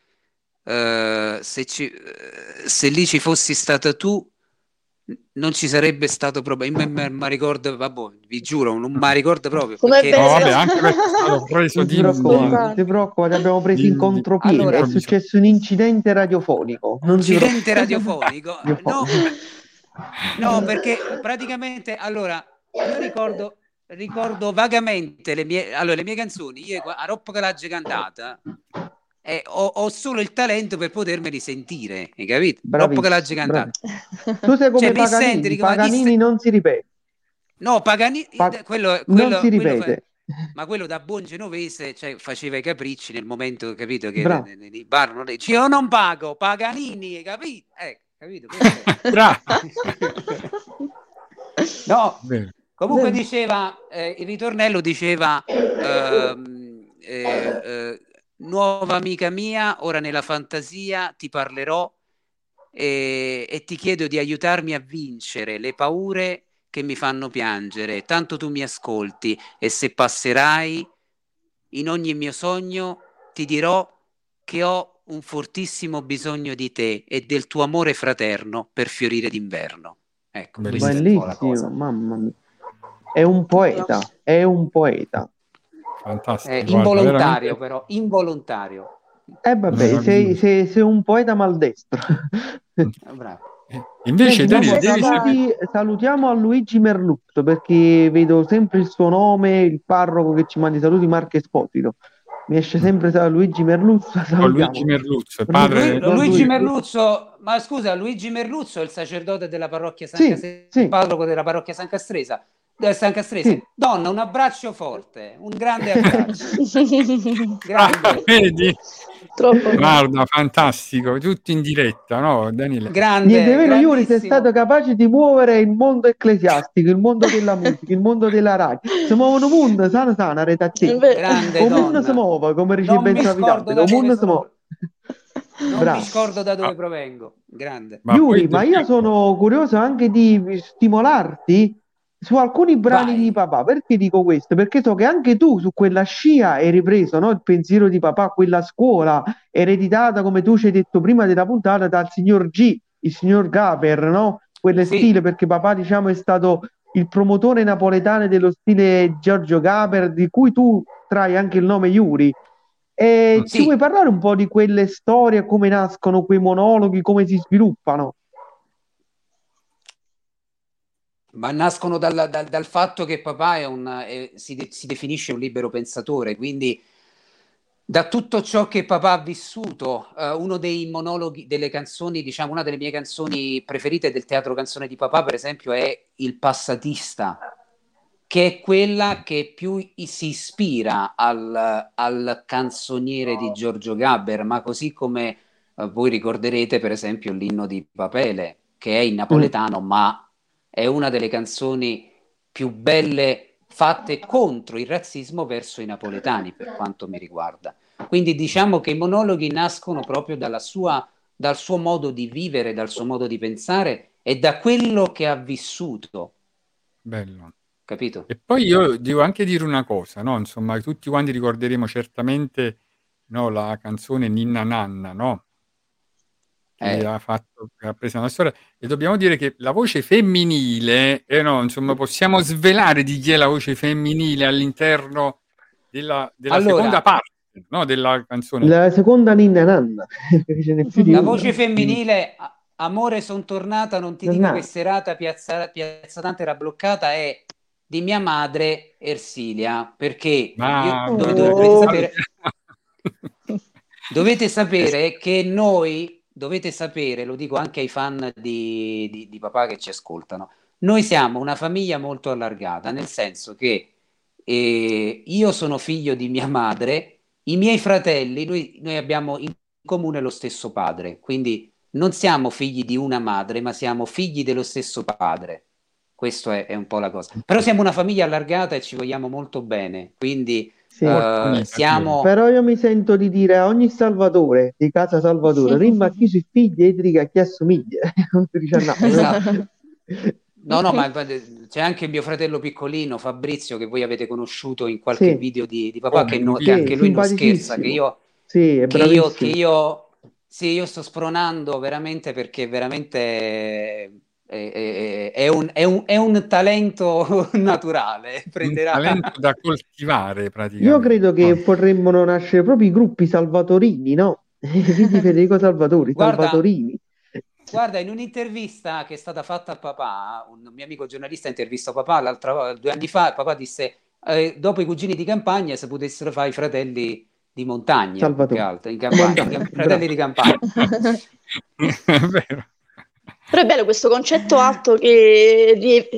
Uh, se, ci, uh, se, lì ci fossi stata tu, non ci sarebbe stato proprio. Ma ricordo, vabbè, vi giuro, non mi ricordo proprio. Come perché... no, vabbè, anche perché è stato preso di. Non ti preoccupati, abbiamo preso in contropiede. Allora, è successo un incidente radiofonico. Non incidente (laughs) radiofonico? no, no, perché praticamente allora io ricordo, ricordo vagamente le mie, allora, le mie canzoni, io a che l'ha cantata, eh, ho, ho, solo il talento per potermeli sentire, hai capito? Roppo che l'ha cantata. Tu sei come cioè, Paganini, senti, Paganini st- non si ripete. No, Paganini, pa- quello, quello, non si ripete. Fa- ma quello da buon genovese cioè, faceva i capricci nel momento, capito, che nei, nei bar non dice io non pago, Paganini, capito? Eh, capito? (laughs) (laughs) No, Bene. Comunque diceva, eh, il ritornello diceva, ehm, eh, eh, nuova amica mia, ora nella fantasia ti parlerò e, e ti chiedo di aiutarmi a vincere le paure che mi fanno piangere, tanto tu mi ascolti e se passerai in ogni mio sogno ti dirò che ho un fortissimo bisogno di te e del tuo amore fraterno per fiorire d'inverno. Ecco, bellissimo, mamma mia. È un poeta, è un poeta. Fantastico. È involontario veramente... però, involontario. Eh vabbè, sei, sei, sei un poeta maldestro. Bravo. Invece, Senti, Daniel, devi saluti, salutiamo a Luigi Merluzzo perché vedo sempre il suo nome, il parroco che ci manda i saluti, Marco Esposito. Mi esce sempre Luigi Merluzzo. Oh, Luigi Merluzzo, padre... Lu- Luigi Merluzzo, ma scusa, Luigi Merluzzo è il sacerdote della parrocchia San sì, Castresa, sì. il parroco della parrocchia San Castresa. Del San Castrese. Sì. Donna, un abbraccio forte, un grande abbraccio. (laughs) grande. Ah, vedi? Troppo. Guarda, fantastico, tutti in diretta, no, Daniele? Grande. Niente, vero, Iuri, sei stato capace di muovere il mondo ecclesiastico, il mondo della musica, il mondo della radio. Si muovono mondo, sana sana, redazione. Grande Il mondo si muove, come dice Ben Savitante, il mondo si muove. Non Bravo. mi scordo da dove provengo. Grande. Ma Yuri, ma io sono curioso anche di stimolarti su alcuni brani Vai. di papà. Perché dico questo? Perché so che anche tu su quella scia hai ripreso no? il pensiero di papà, quella scuola ereditata, come tu ci hai detto prima della puntata, dal signor G, il signor Gaper, no? Quel sì. stile, perché papà, diciamo, è stato il promotore napoletano dello stile Giorgio Gaper, di cui tu trai anche il nome Yuri. E sì. ci vuoi parlare un po' di quelle storie, come nascono quei monologhi, come si sviluppano? Ma nascono dal, dal, dal, fatto che papà è un, è, si, de, si, definisce un libero pensatore, quindi da tutto ciò che papà ha vissuto, uh, uno dei monologhi delle canzoni, diciamo una delle mie canzoni preferite del teatro canzone di papà, per esempio, è Il passatista, che è quella che più si ispira al, al canzoniere di Giorgio Gabber, ma così come uh, voi ricorderete, per esempio, l'inno di Papele, che è in napoletano, mm. ma è una delle canzoni più belle fatte contro il razzismo verso i napoletani, per quanto mi riguarda. Quindi diciamo che i monologhi nascono proprio sua, dal suo modo di vivere, dal suo modo di pensare e da quello che ha vissuto. Bello. Capito? E poi io devo anche dire una cosa, no? Insomma, tutti quanti ricorderemo certamente no, la canzone Ninna Nanna, no? Che eh. ha fatto, ha preso una storia. E dobbiamo dire che la voce femminile, eh no, insomma, possiamo svelare di chi è la voce femminile all'interno della, della allora, seconda parte no, della canzone. La seconda Ninna Nanna. (laughs) la voce femminile, amore, sono tornata, non ti dico che serata, piazza, piazza Tante era bloccata, è di mia madre Ersilia, perché Ma... io, dovete, dovete sapere... (laughs) dovete sapere che noi dovete sapere, lo dico anche ai fan di, di, di, papà che ci ascoltano, noi siamo una famiglia molto allargata, nel senso che eh, io sono figlio di mia madre, i miei fratelli, noi, noi abbiamo in comune lo stesso padre, quindi non siamo figli di una madre, ma siamo figli dello stesso padre. Questo è, è un po' la cosa. Però siamo una famiglia allargata e ci vogliamo molto bene, quindi sì, uh, siamo... Però io mi sento di dire a ogni Salvatore di casa Salvatore, rimma chi sui figli e dica a chi assomiglia. (laughs) esatto. No, no, ma c'è anche mio fratello piccolino Fabrizio che voi avete conosciuto in qualche sì. video di, di papà, oh, che, no, che, anche lui non scherza, che io, sì, che io, che io, sì, io sto spronando veramente perché veramente è, è, è, un, un, è, un, talento (laughs) naturale. Prenderà... Un talento da coltivare praticamente. Io credo che no. potremmo nascere proprio i gruppi salvatorini, no? (laughs) Quindi Federico Salvatori, guarda, Salvatorini. Guarda, in un'intervista che è stata fatta a papà, un mio amico giornalista intervistò papà l'altra, due anni fa, papà disse, eh, dopo i cugini di campagna, se potessero fare i fratelli di montagna, Salvatore. Altro, in campagna, fratelli di campagna. (laughs) è vero. Però è bello questo concetto alto che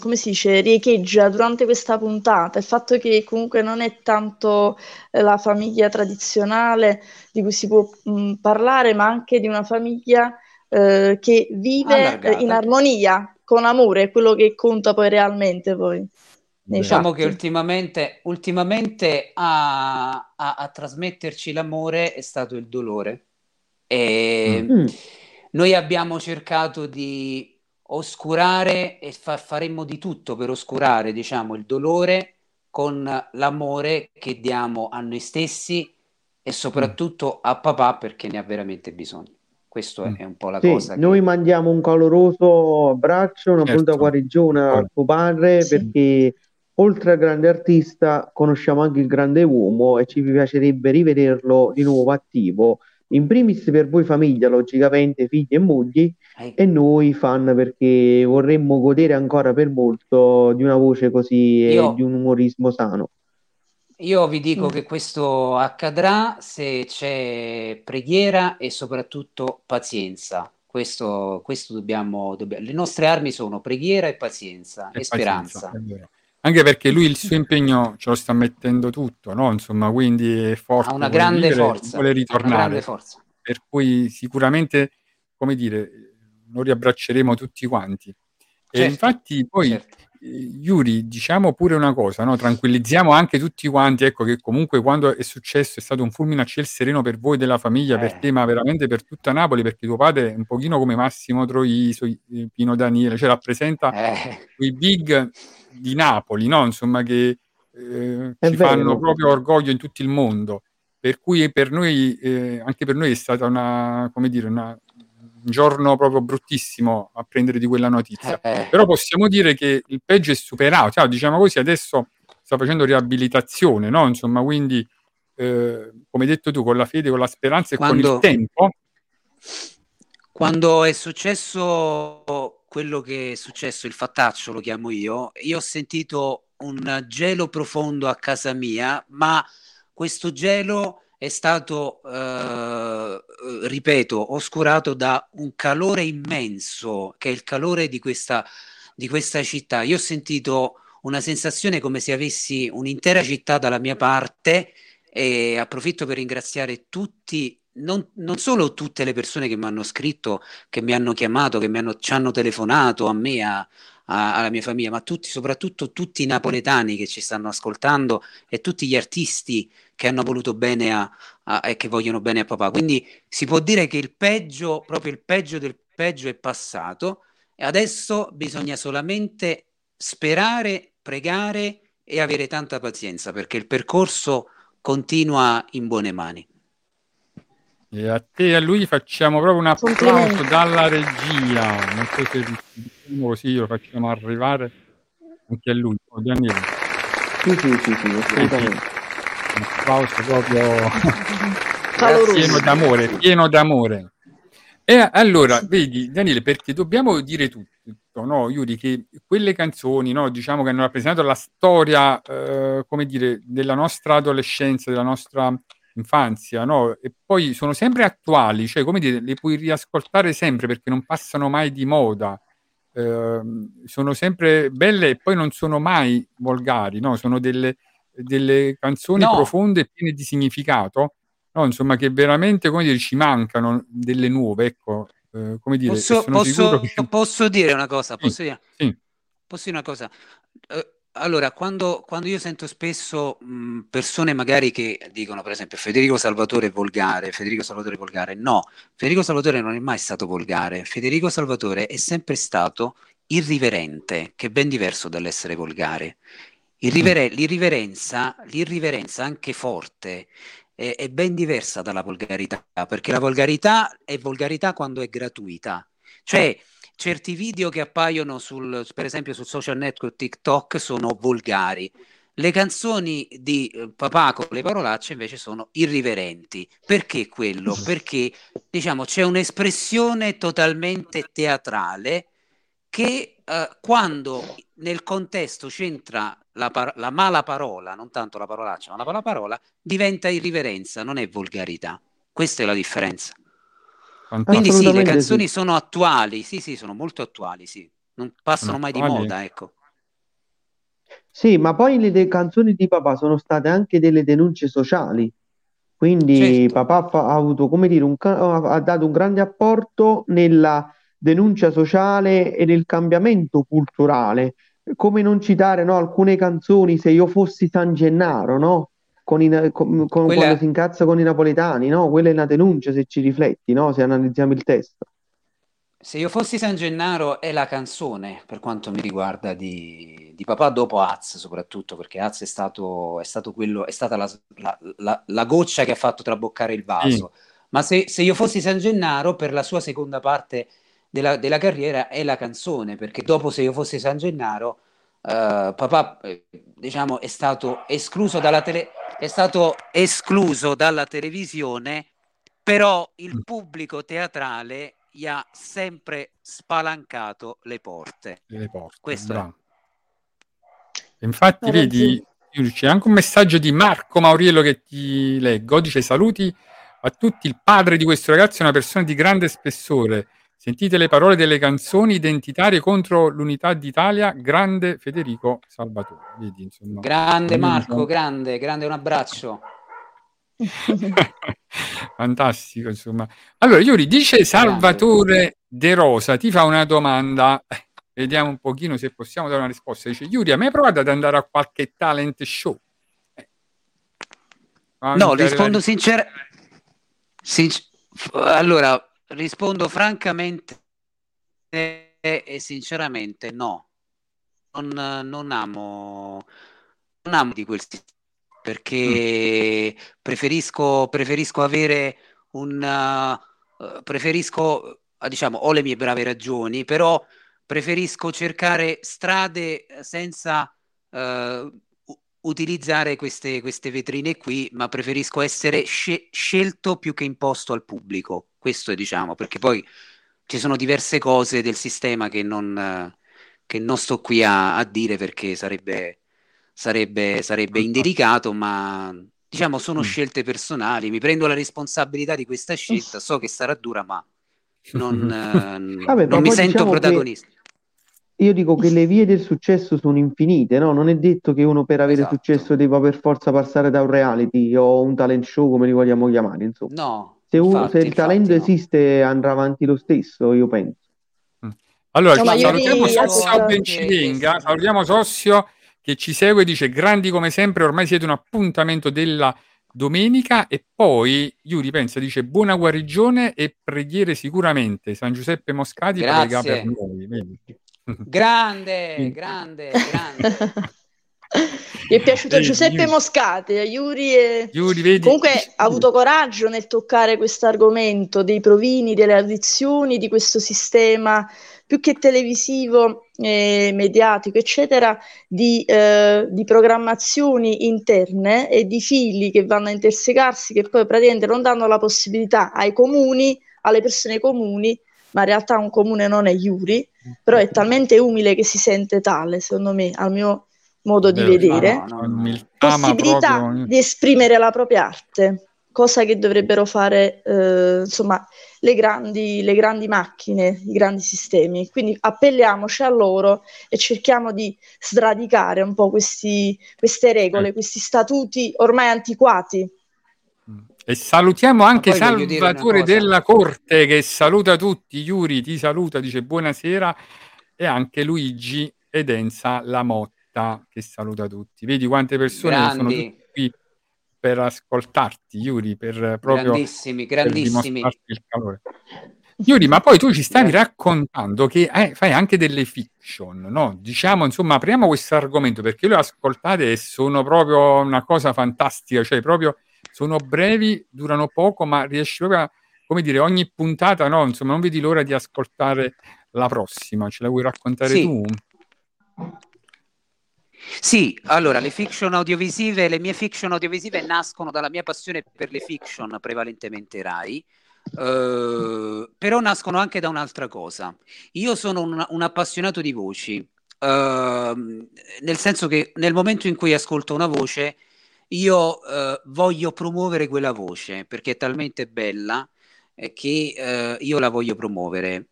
come si dice, riecheggia durante questa puntata, il fatto che comunque non è tanto eh, la famiglia tradizionale di cui si può mh, parlare, ma anche di una famiglia eh, che vive eh, in armonia, con amore, quello che conta poi realmente poi. Diciamo fatti. che ultimamente, ultimamente a, a, a, trasmetterci l'amore è stato il dolore. E, mm. Noi abbiamo cercato di oscurare e fa- faremmo di tutto per oscurare, diciamo, il dolore con l'amore che diamo a noi stessi e soprattutto a papà perché ne ha veramente bisogno. Questo è, mm. è un po' la sì, cosa. Noi che... mandiamo un caloroso abbraccio, una certo. pronta guarigione a tuo padre sì. perché oltre al grande artista conosciamo anche il grande uomo e ci piacerebbe rivederlo di nuovo attivo in primis per voi famiglia, logicamente figli e mogli, eh. e noi fan perché vorremmo godere ancora per molto di una voce così Io... e di un umorismo sano. Io vi dico mm. che questo accadrà se c'è preghiera e soprattutto pazienza. Questo, questo dobbiamo, dobbiamo, Le nostre armi sono preghiera e pazienza e, e speranza. Anche perché lui il suo impegno ce lo sta mettendo tutto, no? Insomma, quindi è forte. Ha una grande vivere, forza. Vuole ritornare. Forza. Per cui sicuramente, come dire, lo riabbracceremo tutti quanti. Certo, e infatti poi certo. Yuri, diciamo pure una cosa, no? tranquillizziamo anche tutti quanti, ecco che comunque quando è successo è stato un fulmine a ciel sereno per voi della famiglia, eh. per te, ma veramente per tutta Napoli, perché tuo padre è un pochino come Massimo Troiso, eh, Pino Daniele, cioè rappresenta eh. i big di Napoli, no? insomma che eh, ci vero. fanno proprio orgoglio in tutto il mondo. Per cui per noi, eh, anche per noi è stata una, come dire, una, un giorno proprio bruttissimo a prendere di quella notizia. Eh. Però possiamo dire che il peggio è superato, cioè, diciamo così, adesso sta facendo riabilitazione, no? Insomma, quindi, eh, come hai detto tu, con la fede, con la speranza e quando, con il tempo. Quando è successo quello che è successo, il fattaccio lo chiamo io, io ho sentito un gelo profondo a casa mia, ma questo gelo è stato, eh, ripeto, oscurato da un calore immenso, che è il calore di questa, di questa città. Io ho sentito una sensazione come se avessi un'intera città dalla mia parte e approfitto per ringraziare tutti, non, non solo tutte le persone che mi hanno scritto, che mi hanno chiamato, che mi hanno, ci hanno telefonato a me, a, a, alla mia famiglia, ma tutti, soprattutto tutti i napoletani che ci stanno ascoltando e tutti gli artisti che hanno voluto bene a, a, e che vogliono bene a papà. Quindi si può dire che il peggio, proprio il peggio del peggio è passato e adesso bisogna solamente sperare, pregare e avere tanta pazienza perché il percorso continua in buone mani. E a te e a lui facciamo proprio un applauso dalla regia. Non so se riusciamo così, lo facciamo arrivare anche a lui. O Daniele. Sì, sì, sì, sì, assolutamente. Un applauso proprio (laughs) pieno d'amore, pieno d'amore. E allora, vedi, Daniele, perché dobbiamo dire tutto, no, Yuri, che quelle canzoni, no, diciamo che hanno rappresentato la storia, eh, come dire, della nostra adolescenza, della nostra infanzia, no? E poi sono sempre attuali, cioè come dire, le puoi riascoltare sempre perché non passano mai di moda. Eh, sono sempre belle e poi non sono mai volgari, no? Sono delle, delle canzoni no. profonde e piene di significato, no? Insomma, che veramente, come dire, ci mancano delle nuove, ecco. Eh, come dire, posso, posso, che... posso, dire una cosa? Posso, sì, dire? Sì. posso dire una cosa? Uh, allora, quando, quando, io sento spesso mh, persone magari che dicono, per esempio, Federico Salvatore è volgare, Federico Salvatore è volgare, no, Federico Salvatore non è mai stato volgare, Federico Salvatore è sempre stato irriverente, che è ben diverso dall'essere volgare. Irriver- mm. l'irriverenza, l'irriverenza anche forte è, è ben diversa dalla volgarità, perché la volgarità è volgarità quando è gratuita. Cioè, certi video che appaiono sul, per esempio sul social network TikTok sono volgari. Le canzoni di eh, papà con le parolacce invece sono irriverenti. Perché quello? (laughs) Perché diciamo c'è un'espressione totalmente teatrale che eh, quando nel contesto c'entra la, par- la mala parola, non tanto la parolaccia, ma la mala parola, diventa irriverenza, non è volgarità. Questa è la differenza. Quindi sì, le canzoni sì. sono attuali, sì, sì, sono molto attuali, sì. Non passano sono mai attuali. di moda, ecco. Sì, ma poi le de- canzoni di papà sono state anche delle denunce sociali. Quindi certo. papà fa- ha avuto, come dire, un ca- ha dato un grande apporto nella denuncia sociale e nel cambiamento culturale. Come non citare no, alcune canzoni, se io fossi San Gennaro, no? Con i, con, con, Quella... quando si incazza con i napoletani, no? Quella è una denuncia se ci rifletti, no? Se analizziamo il testo. Se io fossi San Gennaro è la canzone, per quanto mi riguarda, di, di papà dopo Az, soprattutto perché Az è stato, è stato quello, è stata la, la, la, la, goccia che ha fatto traboccare il vaso. Sì. Ma se, se, io fossi San Gennaro, per la sua seconda parte della, della, carriera è la canzone, perché dopo se io fossi San Gennaro, uh, papà eh, diciamo, è stato escluso dalla tele, è stato escluso dalla televisione, però il mm. pubblico teatrale gli ha sempre spalancato le porte. Le porte Questo è. Infatti, vedi, c'è anche un messaggio di Marco Mauriello che ti leggo. Dice: Saluti a tutti. Il padre di questo ragazzo è una persona di grande spessore. Sentite le parole delle canzoni identitarie contro l'unità d'Italia. Grande Federico Salvatore. Vedi, insomma, grande Marco, grande, grande un abbraccio. (laughs) Fantastico, insomma. Allora, Iuri, dice Salvatore De Rosa, ti fa una domanda. Vediamo un pochino se possiamo dare una risposta. Dice, Iuri, hai mai provato ad andare a qualche talent show? Eh. No, rispondo sinceramente. Sincer- allora, rispondo francamente e sinceramente no. Non, non amo non amo di quel sistema perché mm. preferisco, preferisco avere un... Uh, preferisco, diciamo, ho le mie brave ragioni, però preferisco cercare strade senza uh, utilizzare queste, queste, vetrine qui, ma preferisco essere sce- scelto più che imposto al pubblico. Questo è, diciamo, perché poi ci sono diverse cose del sistema che non, che non sto qui a, a dire perché sarebbe sarebbe, sarebbe indelicato, ma diciamo sono mm. scelte personali, mi prendo la responsabilità di questa scelta, so che sarà dura, ma non, (laughs) Vabbè, non mi sento diciamo protagonista. Io dico che le vie del successo sono infinite, no? Non è detto che uno per avere esatto. successo debba per forza passare da un reality o un talent show, come li vogliamo chiamare, insomma. No. Se, uno, infatti, se il talento no. esiste andrà avanti lo stesso, io penso. Mm. Allora, no, salutiamo Sossio Bencivenga, salutiamo Sossio che ci segue dice grandi come sempre, ormai siete un appuntamento della domenica e poi Yuri pensa, dice buona guarigione e preghiere sicuramente. San Giuseppe Moscati prega per noi. Grande, grande, grande. (laughs) Mi è piaciuto eh, Giuseppe Yuri. Moscati, eh, Yuri, e... Yuri comunque ha avuto coraggio nel toccare questo argomento dei provini, delle addizioni, di questo sistema più che televisivo, eh, mediatico, eccetera, di, eh, di, programmazioni interne e di fili che vanno a intersecarsi, che poi praticamente non danno la possibilità ai comuni, alle persone comuni, ma in realtà un comune non è Iuri, però è talmente umile che si sente tale, secondo me, al mio modo di vedere, no, no, no, possibilità proprio... di esprimere la propria arte cosa che dovrebbero fare eh, insomma, le grandi, le grandi macchine, i grandi sistemi. Quindi appelliamoci a loro e cerchiamo di sradicare un po' questi, queste regole, questi statuti ormai antiquati. E salutiamo anche Salvatore della Corte che saluta tutti. Iuri ti saluta, dice buonasera. E anche Luigi Edenza Lamotta che saluta tutti. Vedi quante persone Grandi. sono qui per ascoltarti, Yuri, per proprio grandissimi, grandissimi. Per il calore. Yuri, ma poi tu ci stavi raccontando che eh, fai anche delle fiction, no? Diciamo, insomma, apriamo questo argomento perché le ascoltate e sono proprio una cosa fantastica, cioè proprio sono brevi, durano poco, ma riesci proprio a, come dire, ogni puntata, no? Insomma, non vedi l'ora di ascoltare la prossima. Ce la vuoi raccontare sì. tu? Sì, allora le fiction audiovisive, le mie fiction audiovisive nascono dalla mia passione per le fiction, prevalentemente Rai, uh, però nascono anche da un'altra cosa. Io sono un, un appassionato di voci, uh, nel senso che nel momento in cui ascolto una voce, io uh, voglio promuovere quella voce perché è talmente bella che io la voglio promuovere.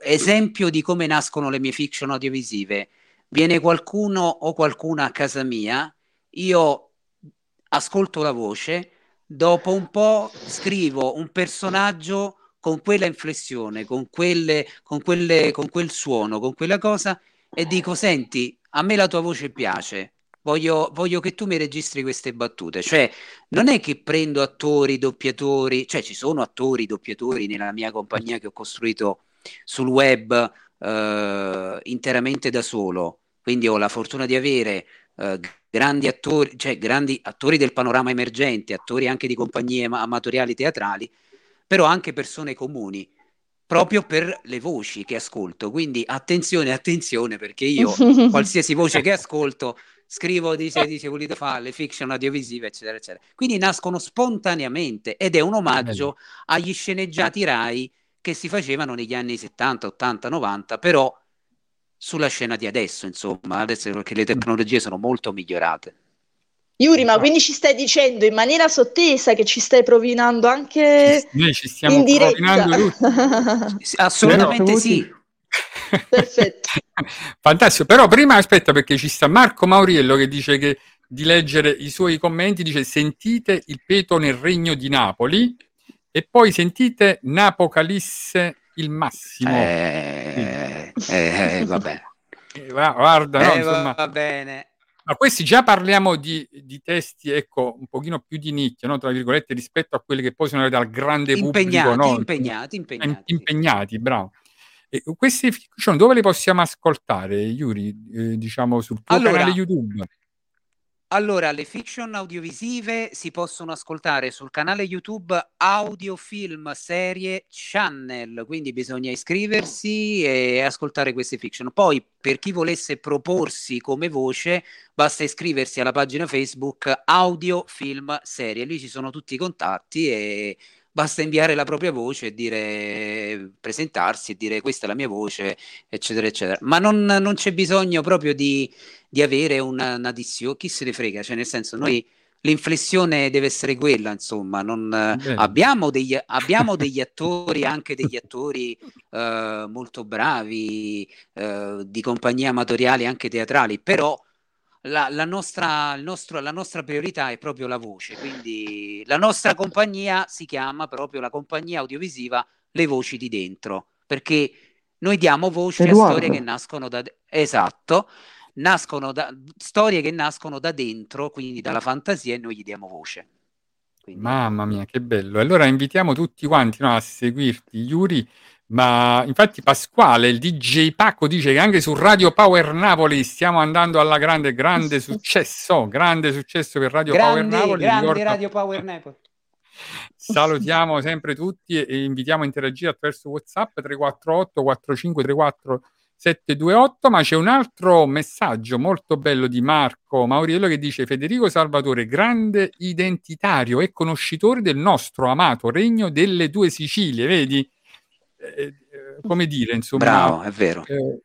esempio di come nascono le mie fiction audiovisive viene qualcuno o qualcuna a casa mia, io ascolto la voce, dopo un po' scrivo un personaggio con quella inflessione, con, quelle, con, quelle, con quel suono, con quella cosa e dico, senti, a me la tua voce piace, voglio, voglio che tu mi registri queste battute. Cioè, non è che prendo attori, doppiatori, cioè ci sono attori, doppiatori nella mia compagnia che ho costruito sul web eh, interamente da solo, quindi ho la fortuna di avere eh, grandi attori, cioè grandi attori del panorama emergente, attori anche di compagnie amatoriali teatrali, però anche persone comuni proprio per le voci che ascolto. Quindi attenzione, attenzione, perché io (laughs) qualsiasi voce che ascolto scrivo di se, di se volete fare le fiction audiovisive, eccetera, eccetera. Quindi nascono spontaneamente ed è un omaggio agli sceneggiati RAI che si facevano negli anni 70, 80, 90, però sulla scena di adesso, insomma, adesso perché le tecnologie sono molto migliorate. Yuri, ma quindi ci stai dicendo in maniera sottesa che ci stai provinando anche Noi ci stiamo in diretta? (laughs) Assolutamente sì. Perfetto. (laughs) Fantastico, però prima aspetta perché ci sta Marco Mauriello che dice che di leggere i suoi commenti, dice sentite il peto nel regno di Napoli e poi sentite Napocalisse il massimo. Eh, eh, eh vabbè. (laughs) Eh, guarda, no, eh, insomma, va bene. Ma questi già parliamo di, di, testi, ecco, un pochino più di nicchia, no? tra virgolette, rispetto a quelli che poi sono arrivati al grande impegnati, pubblico. No? Impegnati, impegnati. Impegnati, bravo. E questi fiction dove li possiamo ascoltare, Yuri? Eh, diciamo sul tuo allora, canale YouTube? Allora, le fiction audiovisive si possono ascoltare sul canale YouTube Audio Film Serie Channel, quindi bisogna iscriversi e ascoltare queste fiction. Poi, per chi volesse proporsi come voce, basta iscriversi alla pagina Facebook Audio Film Serie. Lì ci sono tutti i contatti e basta inviare la propria voce e dire presentarsi e dire questa è la mia voce, eccetera, eccetera. Ma non, non c'è bisogno proprio di di avere una, una dizione, chi se ne frega, cioè nel senso noi l'inflessione deve essere quella, insomma, non, abbiamo, degli, abbiamo degli attori, anche degli attori uh, molto bravi, uh, di compagnie amatoriali, anche teatrali, però la, la, nostra, nostro, la nostra priorità è proprio la voce, quindi la nostra compagnia si chiama proprio la compagnia audiovisiva Le Voci di Dentro, perché noi diamo voce Eduardo. a storie che nascono da... Esatto, nascono da storie che nascono da dentro, quindi dalla fantasia, e noi gli diamo voce. Quindi... Mamma mia, che bello! Allora invitiamo tutti quanti no, a seguirti, Yuri. Ma infatti Pasquale, il DJ Pacco, dice che anche su Radio Power Napoli stiamo andando alla grande, grande (laughs) successo, grande successo per Radio grande, Power Napoli. Grande Ricordo... Radio Power Napoli. (laughs) Salutiamo sempre tutti e invitiamo a interagire attraverso WhatsApp 348 4534 728, ma c'è un altro messaggio molto bello di Marco Mauriello che dice Federico Salvatore, grande identitario e conoscitore del nostro amato regno delle due Sicilie, vedi? Eh, eh come dire, insomma... Bravo, è vero. Eh,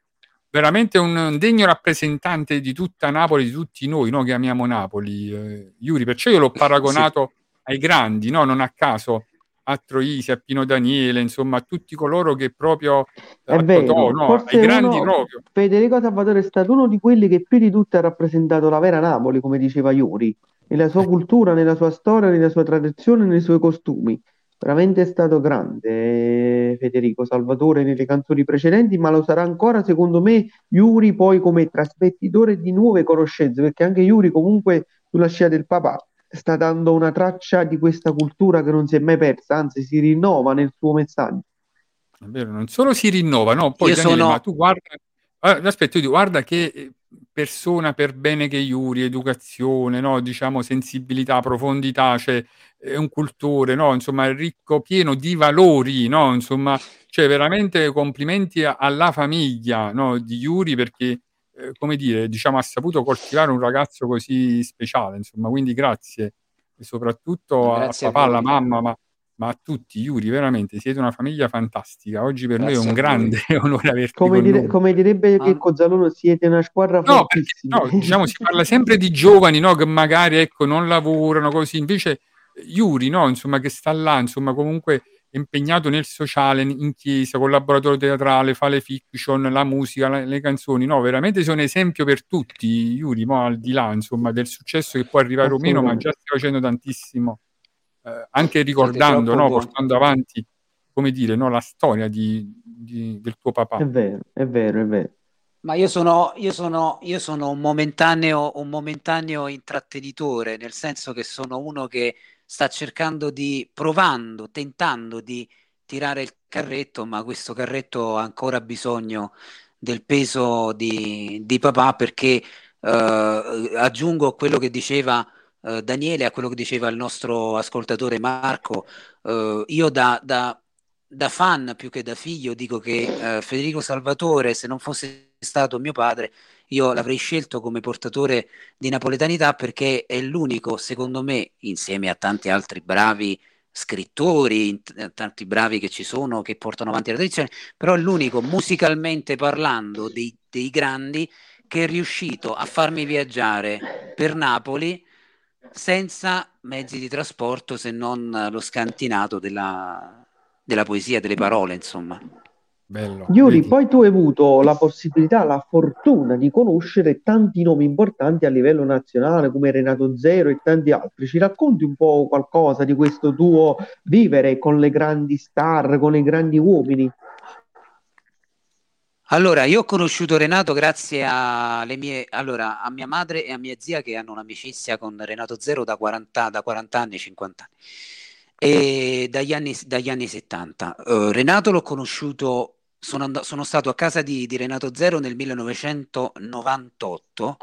veramente un degno rappresentante di tutta Napoli, di tutti noi no, che amiamo Napoli, eh, Iuri, perciò io l'ho paragonato sì. ai grandi, no? non a caso a Troisi, a Pino Daniele, insomma, a tutti coloro che proprio è vero, Totò, no, ai grandi uno, proprio. Federico Salvatore è stato uno di quelli che più di tutti ha rappresentato la vera Napoli, come diceva Iuri, nella sua cultura, nella sua storia, nella sua tradizione, nei suoi costumi. Veramente è stato grande Federico Salvatore nelle canzoni precedenti, ma lo sarà ancora, secondo me, Iuri poi come trasmettitore di nuove conoscenze, perché anche Iuri comunque sulla scia del papà sta dando una traccia di questa cultura che non si è mai persa, anzi si rinnova nel suo messaggio. È vero, non solo si rinnova, no, poi Daniele, sono... ma tu guarda, aspetta, tu guarda che eh, persona per bene che Iuri, educazione, no, diciamo sensibilità, profondità, cioè è un cultore, no, insomma, ricco, pieno di valori, no, insomma, cioè veramente complimenti alla famiglia, no, di Iuri perché eh, come dire, diciamo, ha saputo coltivare un ragazzo così speciale, insomma, quindi grazie e soprattutto grazie a papà, alla mamma, ma, ma, a tutti, Yuri, veramente siete una famiglia fantastica. Oggi per grazie noi è un grande (laughs) onore averti come, dire, come direbbe ah. che Cozzalone siete una squadra no, perché, no, diciamo, si parla sempre di giovani, no, che magari ecco, non lavorano così, invece Yuri, no, insomma, che sta là, insomma, comunque impegnato nel sociale, in chiesa, collaboratore teatrale, fa le fiction, la musica, la, le canzoni, no, veramente sono esempio per tutti, Yuri, mo, al di là, insomma, del successo che può arrivare o meno, ma già stai facendo tantissimo, eh, anche ricordando, no, portando avanti, come dire, no, la storia di, di, del tuo papà. È vero, è vero, è vero. Ma io sono, io sono, io sono un, momentaneo, un momentaneo intrattenitore, nel senso che sono uno che sta cercando di, provando, tentando di tirare il carretto, ma questo carretto ha ancora bisogno del peso di, di papà perché eh, aggiungo quello che diceva eh, Daniele, a quello che diceva il nostro ascoltatore Marco, eh, io da, da, da, fan più che da figlio dico che eh, Federico Salvatore, se non fosse stato mio padre, io l'avrei scelto come portatore di napoletanità perché è l'unico, secondo me, insieme a tanti altri bravi scrittori, tanti bravi che ci sono che portano avanti la tradizione, però è l'unico musicalmente parlando dei, dei grandi che è riuscito a farmi viaggiare per Napoli senza mezzi di trasporto se non lo scantinato della, della poesia, delle parole, insomma. Bello. Yuri, poi tu hai avuto la possibilità, la fortuna di conoscere tanti nomi importanti a livello nazionale come Renato Zero e tanti altri. Ci racconti un po' qualcosa di questo tuo vivere con le grandi star, con i grandi uomini? Allora, io ho conosciuto Renato grazie alle mie, allora, a mia madre e a mia zia che hanno un'amicizia con Renato Zero da 40, da 40 anni, 50 anni, e dagli anni, dagli anni 70. Uh, eh, Renato l'ho conosciuto, sono, and- sono stato a casa di, di, Renato Zero nel 1998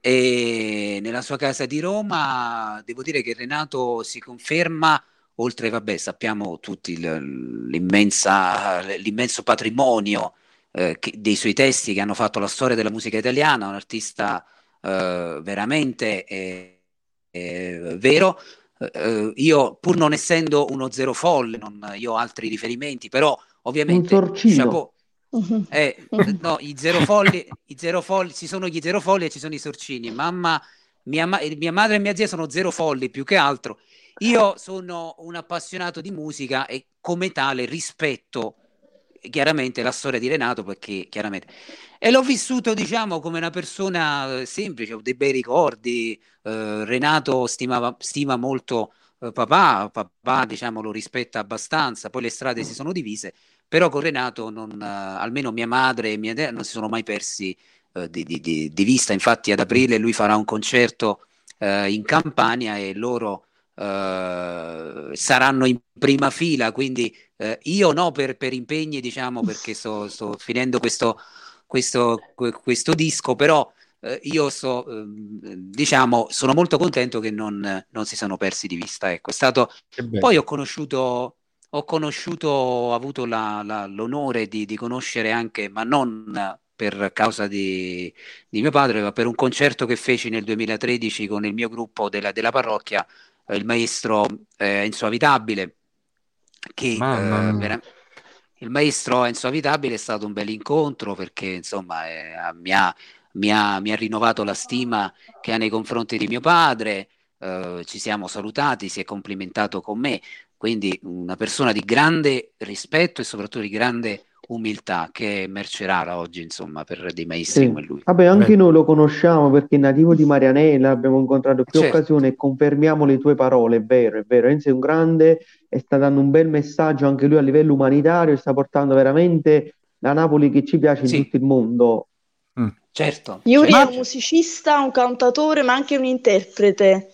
e nella sua casa di Roma devo dire che Renato si conferma oltre, vabbè, sappiamo tutti l'immensa, l'immenso patrimonio eh, che, dei suoi testi che hanno fatto la storia della musica italiana, un artista eh, veramente eh, eh vero. Eh, io, pur non essendo uno zero folle, non, io ho altri riferimenti, però ovviamente... Un chapeau, (laughs) eh, no, i zero folli, i zero folli, ci sono gli zero folli e ci sono i sorcini. Mamma, mia, mia, madre e mia zia sono zero folli più che altro. Io sono un appassionato di musica e come tale rispetto chiaramente la storia di Renato perché chiaramente e l'ho vissuto diciamo come una persona eh, semplice ho dei bei ricordi eh, Renato stimava, stima molto eh, papà papà diciamo lo rispetta abbastanza poi le strade si sono divise però con Renato non, eh, almeno mia madre e mia non si sono mai persi eh, di, di, di, di, vista. Infatti ad aprile lui farà un concerto eh, in Campania e loro saranno in prima fila quindi eh, io no per, per, impegni, diciamo, perché sto, sto finendo questo, questo, questo, disco, però eh, io so, eh, diciamo, sono molto contento che non, non, si sono persi di vista. Ecco, è stato... Poi ho conosciuto, ho conosciuto, ho avuto la, la, l'onore di, di, conoscere anche, ma non per causa di, di, mio padre, ma per un concerto che feci nel 2013 con il mio gruppo della, della parrocchia, eh, il maestro eh, Enzo Avitabile che eh, il maestro Enzo Avitabile è stato un bel incontro perché insomma eh, mi, ha, mi, ha, mi, ha, rinnovato la stima che ha nei confronti di mio padre, eh, ci siamo salutati, si è complimentato con me, quindi una persona di grande rispetto e soprattutto di grande umiltà che è merce rara oggi insomma per dei maestri sì. come lui vabbè anche Beh. noi lo conosciamo perché è nativo di Marianella abbiamo incontrato più certo. occasioni e confermiamo le tue parole è vero è vero Enzo è un grande e sta dando un bel messaggio anche lui a livello umanitario e sta portando veramente la Napoli che ci piace sì. in tutto il mondo mm. certo Yuri certo. è un musicista un cantatore ma anche un interprete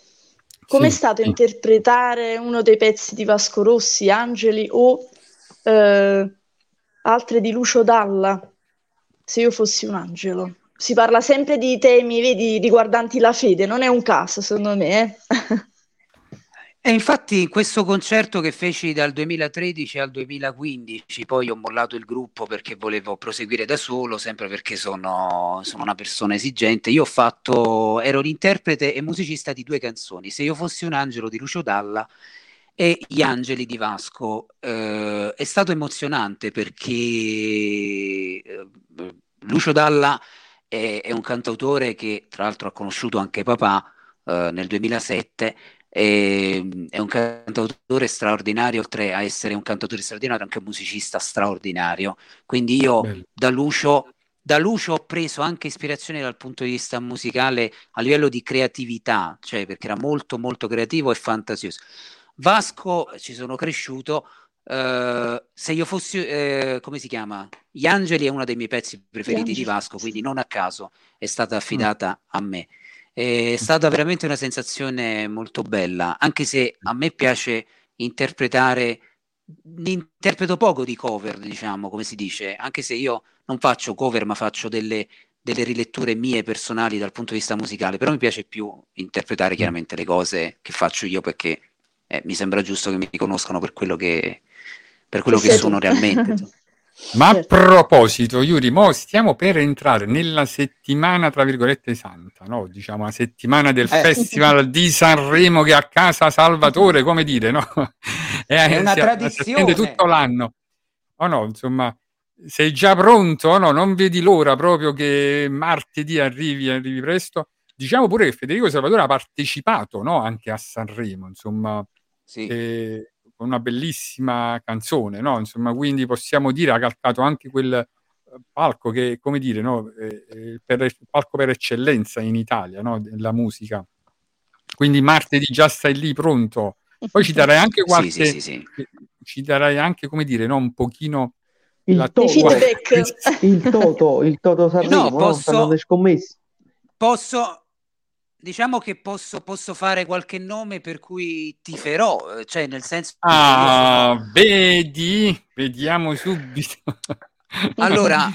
Com'è sì. stato interpretare uno dei pezzi di Vasco Rossi, Angeli o eh, altre di Lucio Dalla, se io fossi un angelo. Si parla sempre di temi, vedi, riguardanti la fede, non è un caso, secondo me. Eh? (laughs) E infatti in questo concerto che feci dal 2013 al 2015, poi ho mollato il gruppo perché volevo proseguire da solo, sempre perché sono, sono una persona esigente. Io ho fatto, ero l'interprete e musicista di due canzoni, Se io fossi un angelo di Lucio Dalla e Gli Angeli di Vasco. Eh, è stato emozionante perché eh, Lucio Dalla è, è, un cantautore che tra l'altro ha conosciuto anche papà eh, nel 2007. è un cantautore straordinario, oltre a essere un cantautore straordinario, anche un musicista straordinario. Quindi io Bello. da Lucio da Lucio ho preso anche ispirazione dal punto di vista musicale a livello di creatività, cioè perché era molto molto creativo e fantasioso. Vasco ci sono cresciuto. Uh, se io fossi, uh, come si chiama? Gli Angeli è uno dei miei pezzi preferiti di Vasco, quindi non a caso è stata affidata mm. a me. È stata veramente una sensazione molto bella, anche se a me piace interpretare interpreto poco di cover, diciamo, come si dice, anche se io non faccio cover, ma faccio delle, delle riletture mie personali dal punto di vista musicale, però mi piace più interpretare chiaramente le cose che faccio io perché eh, mi sembra giusto che mi conoscano per quello che, per quello che sono realmente. (laughs) Ma a certo. proposito, Yuri, mo stiamo per entrare nella settimana, tra virgolette, santa, no? Diciamo la settimana del eh. Festival di Sanremo che a casa Salvatore, come dire, no? È, (laughs) è una si, tradizione. Si tutto l'anno. O oh no, insomma, sei già pronto? No, non vedi l'ora proprio che martedì arrivi, arrivi presto. Diciamo pure che Federico Salvatore ha partecipato, no? Anche a Sanremo, insomma. Sì. E con una bellissima canzone, no? Insomma, quindi possiamo dire ha calcato anche quel eh, palco che, come dire, no? eh, per, il palco per eccellenza in Italia, no? Della musica. Quindi martedì già stai lì pronto. Poi ci darai anche (laughs) qualche... sì, sì, sì, ci darai anche, come dire, no? Un pochino... Il, la toto, (laughs) il Toto, il Toto Sanremo, no, posso, no? posso, diciamo che posso, posso, fare qualche nome per cui tiferò, cioè nel senso... Ah, sono... vedi? Vediamo subito. (laughs) allora,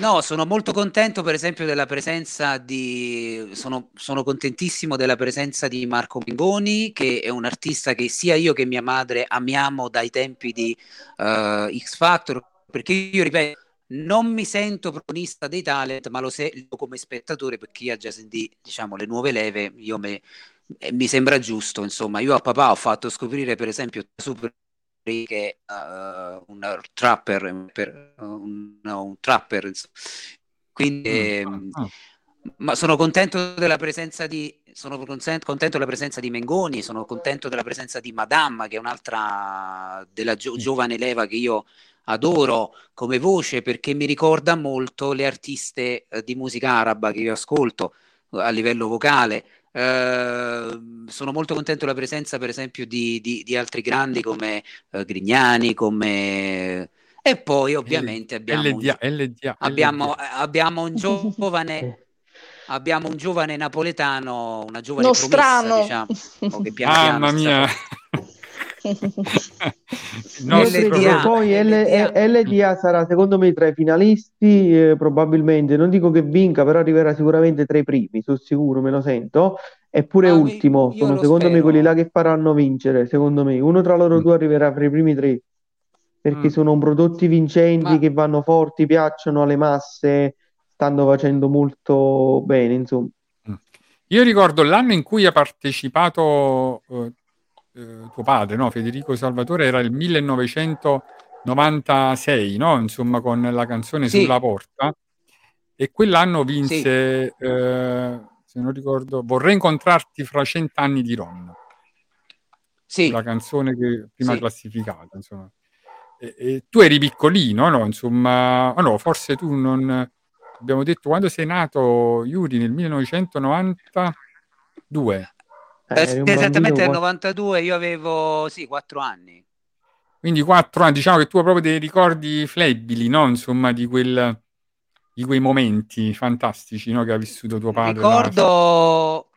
no, sono molto contento per esempio della presenza di... Sono, sono contentissimo della presenza di Marco Mingoni, che è un artista che sia io che mia madre amiamo dai tempi di uh, X Factor, perché io ripeto non mi sento protagonista dei talent, ma lo sento come spettatore perché io già sentì diciamo, le nuove leve, io me, eh, mi sembra giusto, insomma, io a papà ho fatto scoprire per esempio Super che è uh, un trapper, per, uh, un, no, un trapper, insomma. quindi mm. eh, ma sono contento della presenza di sono contento della presenza di Mengoni, sono contento della presenza di Madame, che è un'altra della gio- giovane leva che io adoro come voce perché mi ricorda molto le artiste eh, di musica araba che io ascolto eh, a livello vocale. Eh, sono molto contento della presenza, per esempio, di, di, di altri grandi come eh, Grignani, come... E poi ovviamente abbiamo, LDA, un, LDA, abbiamo, LDA. abbiamo un giovane (laughs) abbiamo un giovane napoletano, una giovane Nostrano. promessa, diciamo, che pian (laughs) piano Mamma mia. (laughs) no, LDA, poi LDA. LDA sarà secondo me tra i finalisti, eh, probabilmente, non dico che vinca, però arriverà sicuramente tra i primi, sono sicuro, me lo sento. Eppure ah, ultimo, sono secondo spero. me quelli là che faranno vincere, secondo me. Uno tra loro mm. due arriverà tra i primi tre, perché mm. sono prodotti vincenti Ma... che vanno forti, piacciono alle masse, stanno facendo molto bene, insomma. Mm. Io ricordo l'anno in cui ha partecipato eh, eh, tuo padre, no? Federico Salvatore, era il 1996, no? Insomma, con la canzone sì. Sulla porta. E quell'anno vinse, sì. eh, se non ricordo, Vorrei incontrarti fra cent'anni di Ron. Sì. La canzone che prima sì. classificata, insomma. E, e tu eri piccolino, no? Insomma, oh no, forse tu non... Abbiamo detto quando sei nato, Yuri, nel 1992. Eh, esattamente nel 92 io avevo sì, 4 anni. Quindi 4 anni, diciamo che tu hai proprio dei ricordi flebili, no? Insomma, di, quel, di quei momenti fantastici no? che ha vissuto tuo padre. Ricordo,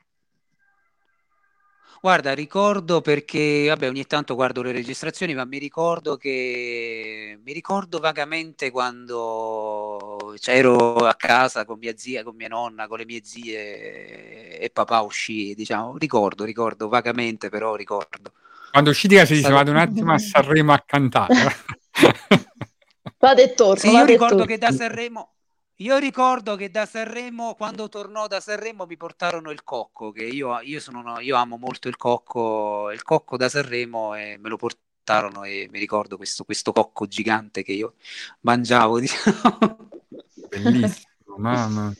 Guarda, ricordo perché, vabbè, ogni tanto guardo le registrazioni, ma mi ricordo che mi ricordo vagamente quando cioè, ero a casa con mia zia, con mia nonna, con le mie zie e papà uscì, diciamo, ricordo, ricordo vagamente, però ricordo. Quando uscì di casa si vado un attimo a Sanremo a cantare. (laughs) Vado e torno. Sì, io ricordo che da Sanremo io ricordo che da Sanremo, quando tornò da Sanremo, mi portarono il cocco, che io, io, sono, io amo molto il cocco, il cocco da Sanremo e me lo portarono e mi ricordo questo, questo cocco gigante che io mangiavo. (laughs) Diciamo. Bellissimo, mamma.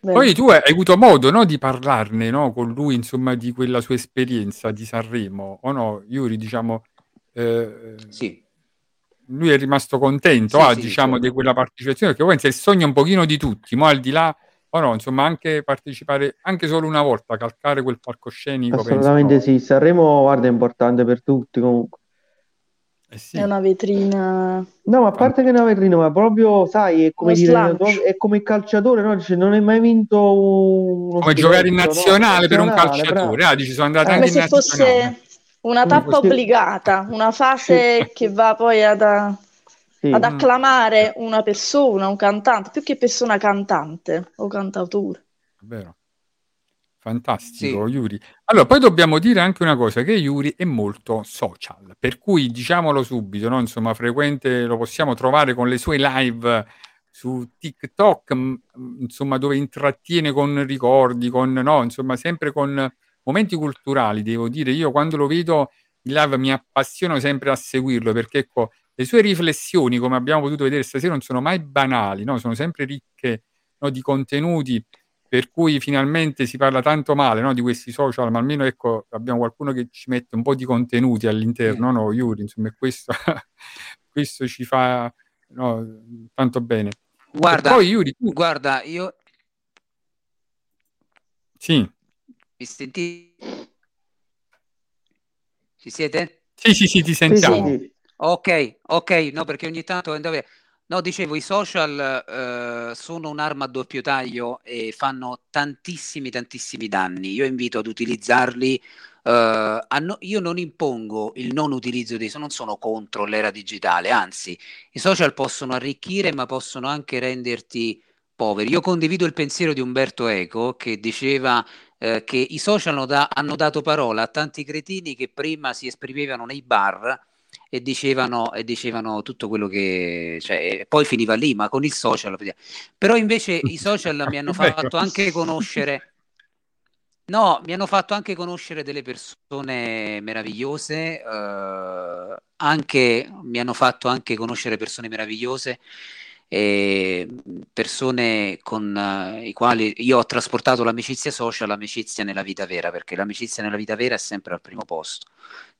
Poi tu hai avuto modo no, di parlarne no, con lui, insomma, di quella sua esperienza di Sanremo, o no? Yuri, diciamo... Eh, sì lui è rimasto contento sì, ah, sì, diciamo certo. di quella partecipazione perché poi è il sogno un pochino di tutti ma al di là o no insomma anche partecipare anche solo una volta calcare quel palcoscenico assolutamente penso, sì Sanremo guarda è importante per tutti comunque eh sì. È una vetrina. No, ma a parte che è una vetrina, ma proprio, sai, è come, dire, è come il calciatore, no? Dice, non hai mai vinto uno come giocare in nazionale no? per un calciatore. Ah, dici, sono andato eh, anche in nazionale. Fosse una tappa obbligata, una fase che va poi ad, sì. ad acclamare una persona, un cantante, più che persona cantante o cantautore. Vero. Fantastico, sì. Yuri. Allora, poi dobbiamo dire anche una cosa, che Yuri è molto social, per cui diciamolo subito, no? insomma, frequente, lo possiamo trovare con le sue live su TikTok, insomma, dove intrattiene con ricordi, con, no, insomma, sempre con momenti culturali, devo dire, io quando lo vedo in live mi appassiono sempre a seguirlo, perché ecco, le sue riflessioni, come abbiamo potuto vedere stasera, non sono mai banali, no? sono sempre ricche no, di contenuti, per cui finalmente si parla tanto male no, di questi social, ma almeno ecco, abbiamo qualcuno che ci mette un po' di contenuti all'interno, mm. no, Yuri, insomma, questo, (laughs) questo ci fa tanto bene. Guarda, poi, Yuri, tu... guarda, io... Sì. Mi senti? Ci siete? Sì, sì, sì, ti sentiamo. Sì, sì. Ok, ok, no, perché ogni tanto... No, dicevo, i social eh, sono un'arma a doppio taglio e fanno tantissimi, tantissimi danni. Io invito ad utilizzarli. Eh, no- io non impongo il non utilizzo social, non sono contro l'era digitale, anzi, i social possono arricchire, ma possono anche renderti poveri. Io condivido il pensiero di Umberto Eco che diceva eh, che i social hanno, da- hanno dato parola a tanti cretini che prima si esprimevano nei bar e dicevano, e dicevano tutto quello che... Cioè, poi finiva lì, ma con il social... Però invece i social mi hanno (laughs) fatto anche conoscere... No, mi hanno fatto anche conoscere delle persone meravigliose, eh, anche, mi hanno fatto anche conoscere persone meravigliose, eh, persone con uh, i quali io ho trasportato l'amicizia social, l'amicizia nella vita vera, perché l'amicizia nella vita vera è sempre al primo posto.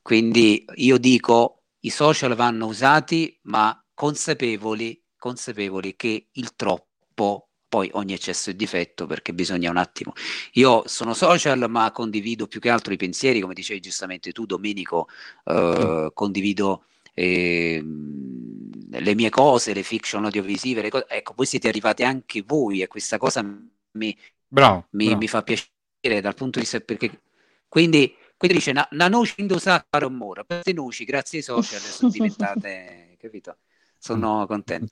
Quindi io dico, i social vanno usati, ma consapevoli, consapevoli che il troppo poi ogni eccesso è difetto perché bisogna un attimo. Io sono social, ma condivido più che altro i pensieri, come dicevi giustamente tu, Domenico, eh, condivido eh, le mie cose, le fiction audiovisive, le cose. ecco, voi siete arrivati anche voi e questa cosa mi, bravo, mi, bravo. mi fa piacere dal punto di vista perché quindi quindi dice, una, una noce indosata fare un muro. Queste noci, grazie ai social, sono (laughs) diventate, capito? Sono contento.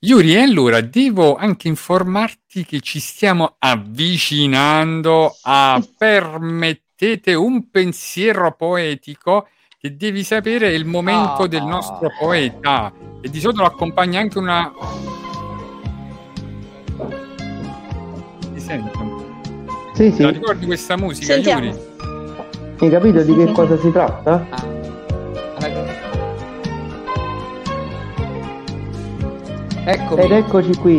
Yuri, allora devo anche informarti che ci stiamo avvicinando a permettete un pensiero poetico che devi sapere è il momento oh, del nostro poeta e di solito lo accompagna anche una ti sento? Sì, sì. La ricordi questa musica, Sentiamo. Yuri? Hai capito di che cosa si tratta? Eccomi. Ed eccoci qui,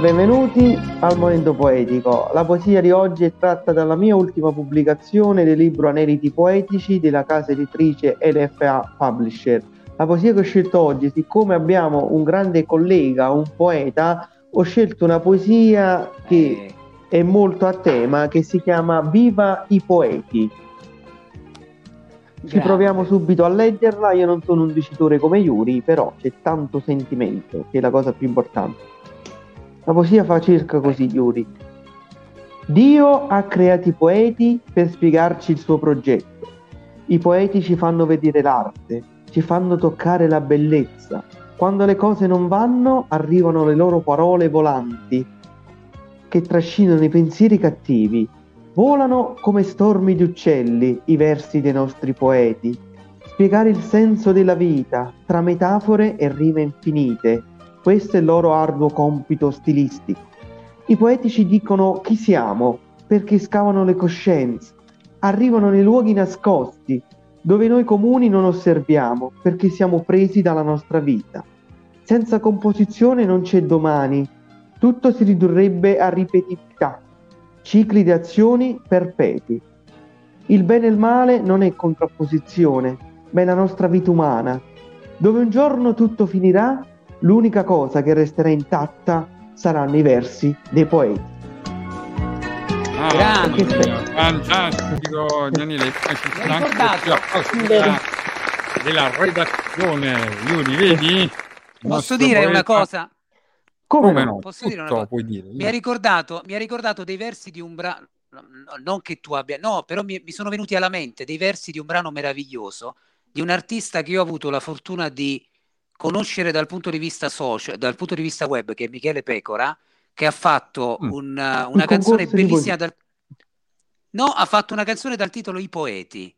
benvenuti al Momento Poetico. La poesia di oggi è tratta dalla mia ultima pubblicazione del libro Aneliti Poetici della casa editrice LFA Publisher. La poesia che ho scelto oggi, siccome abbiamo un grande collega, un poeta, ho scelto una poesia che eh. è molto a tema, che si chiama Viva i poeti ci proviamo subito a leggerla. Io non sono un dicitore come Yuri, però c'è tanto sentimento, che è la cosa più importante. La poesia fa circa così, Yuri. Dio ha creato i poeti per spiegarci il suo progetto. I poeti ci fanno vedere l'arte, ci fanno toccare la bellezza. Quando le cose non vanno, arrivano le loro parole volanti che trascinano i pensieri cattivi Volano come stormi di uccelli i versi dei nostri poeti. Spiegare il senso della vita tra metafore e rime infinite. Questo è il loro arduo compito stilistico. I poeti ci dicono chi siamo perché scavano le coscienze. Arrivano nei luoghi nascosti dove noi comuni non osserviamo perché siamo presi dalla nostra vita. Senza composizione non c'è domani, tutto si ridurrebbe a ripetitività cicli di azioni perpetui. Il bene e il male non è contrapposizione, ma è la nostra vita umana. Dove un giorno tutto finirà, l'unica cosa che resterà intatta saranno i versi dei poeti. Ah, Grande, fantastico Daniele, della, della redazione, Yuri, vedi? Posso dire una cosa? Come, Come no? Posso dire una cosa? Dire, mi, ha ricordato, mi ha ricordato dei versi di un brano non che tu abbia, no, però mi, mi, sono venuti alla mente dei versi di un brano meraviglioso di un artista che io ho avuto la fortuna di conoscere dal punto di vista social, dal punto di vista web, che è Michele Pecora, che ha fatto mm. un, una un canzone bellissima. Dal... No, ha fatto una canzone dal titolo I poeti,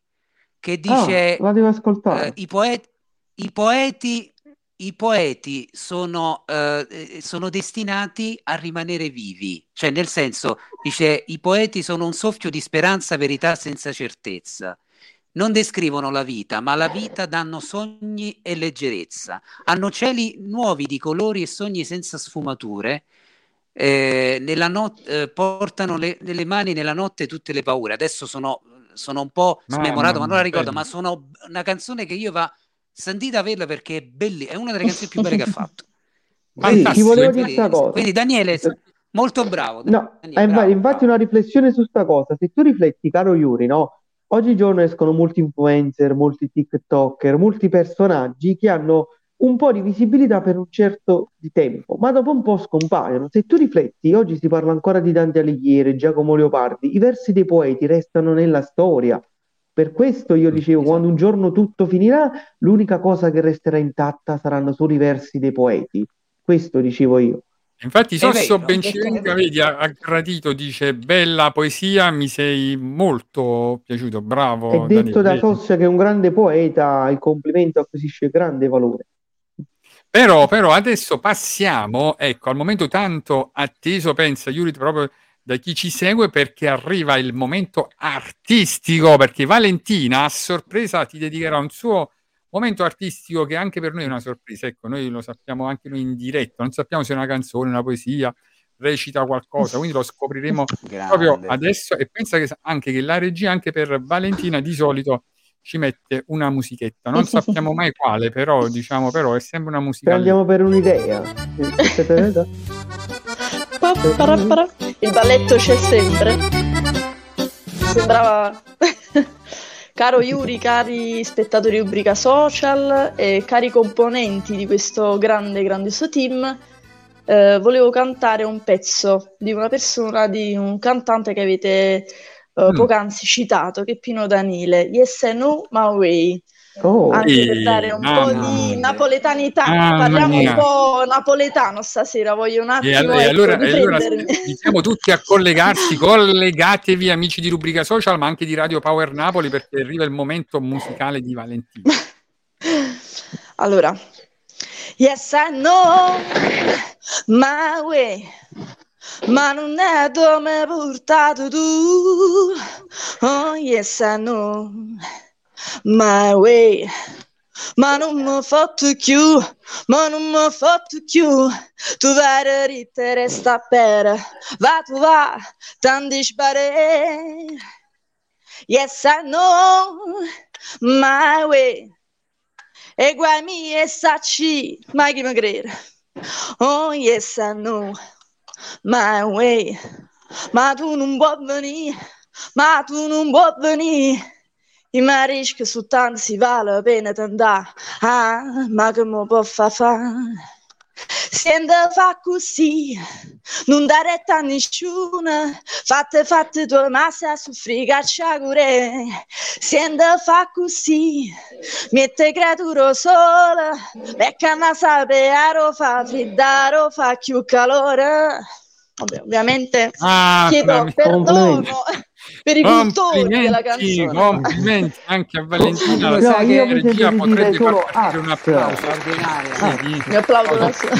che ah, dice: ah, la devo ascoltare. Uh, i, poeti, I poeti i poeti sono, eh, sono, destinati a rimanere vivi, cioè nel senso, dice, i poeti sono un soffio di speranza, verità senza certezza. Non descrivono la vita, ma la vita danno sogni e leggerezza. Hanno cieli nuovi di colori e sogni senza sfumature. Eh, not- eh, portano le, nelle mani nella notte tutte le paure. Adesso sono, sono un po' smemorato, ma, ma non la ricordo, bello. ma sono una canzone che io va sentite averla perché è bellissima, è una delle canzoni più belle che ha (laughs) fatto. Sì, ti volevo dire questa cosa. Quindi Daniele, molto bravo. No, Daniele, eh, bravo, infatti bravo. una riflessione su questa cosa, se tu rifletti, caro Yuri, no? Oggigiorno escono molti influencer, molti TikToker, molti personaggi che hanno un po' di visibilità per un certo di tempo, ma dopo un po' scompaiono. Se tu rifletti, oggi si parla ancora di Dante Alighieri, Giacomo Leopardi, i versi dei poeti restano nella storia, per questo io dicevo, esatto. quando un giorno tutto finirà, l'unica cosa che resterà intatta saranno solo i versi dei poeti. Questo dicevo io. Infatti Sosso Bencivenga, vedi, ha, gradito, dice bella poesia, mi sei molto piaciuto, bravo. È detto Daniele. da Sosso che è un grande poeta, il complimento acquisisce grande valore. Però, però adesso passiamo, ecco, al momento tanto atteso, pensa Yuri, proprio da chi ci segue perché arriva il momento artistico, perché Valentina a sorpresa ti dedicherà un suo momento artistico che anche per noi è una sorpresa, ecco, noi lo sappiamo anche noi in diretta, non sappiamo se è una canzone, una poesia, recita qualcosa, quindi lo scopriremo (laughs) Grande. proprio adesso e pensa che anche che la regia anche per Valentina di solito ci mette una musichetta, non (laughs) sappiamo mai quale, però diciamo però è sempre una musica. Andiamo per un'idea. (laughs) Il balletto c'è sempre. Sembrava. (laughs) Caro Yuri, cari spettatori rubrica social e cari componenti di questo grande, grandioso team, eh, volevo cantare un pezzo di una persona, di un cantante che avete eh, mm. poc'anzi citato, che è Pino Danile. Yes and No, My Way. Oh, anche per dare un po' di napoletanità, ah, parliamo un po' napoletano stasera, voglio un attimo. E allora, ecco, allora, allora diciamo tutti a collegarsi, (laughs) collegatevi amici di Rubrica Social, ma anche di Radio Power Napoli perché arriva il momento musicale di Valentina. (laughs) allora, yes I know my way. Ma non è dove hai portato tu. Oh, yes, I know my way. Ma non mi ho fatto più, ma non mi ho fatto più. Tu vai ritte resta per, va tu va, tanti sbare. Yes, I know my way. E guai mi e sacci, mai chi mi crede. Oh, yes, I know my way. Ma tu non puoi venire, ma tu non puoi venire. I marisci che su tanti si vale la pena andare, ah, ma che mi può far fare? Sente fa così, non dare a nessuno, fatte fatte tue masse a soffrire cacciagure. Sente fa così, mette creatura sola, perché non sape aro fa friddaro fa più calore. Vabbè, ovviamente ah, chiedo perdono (laughs) per i cultori della canzone. Complimenti anche a Valentina. No, no, io mi regia potrebbe far partire un applauso. Ah, mi applaudo adesso. (laughs)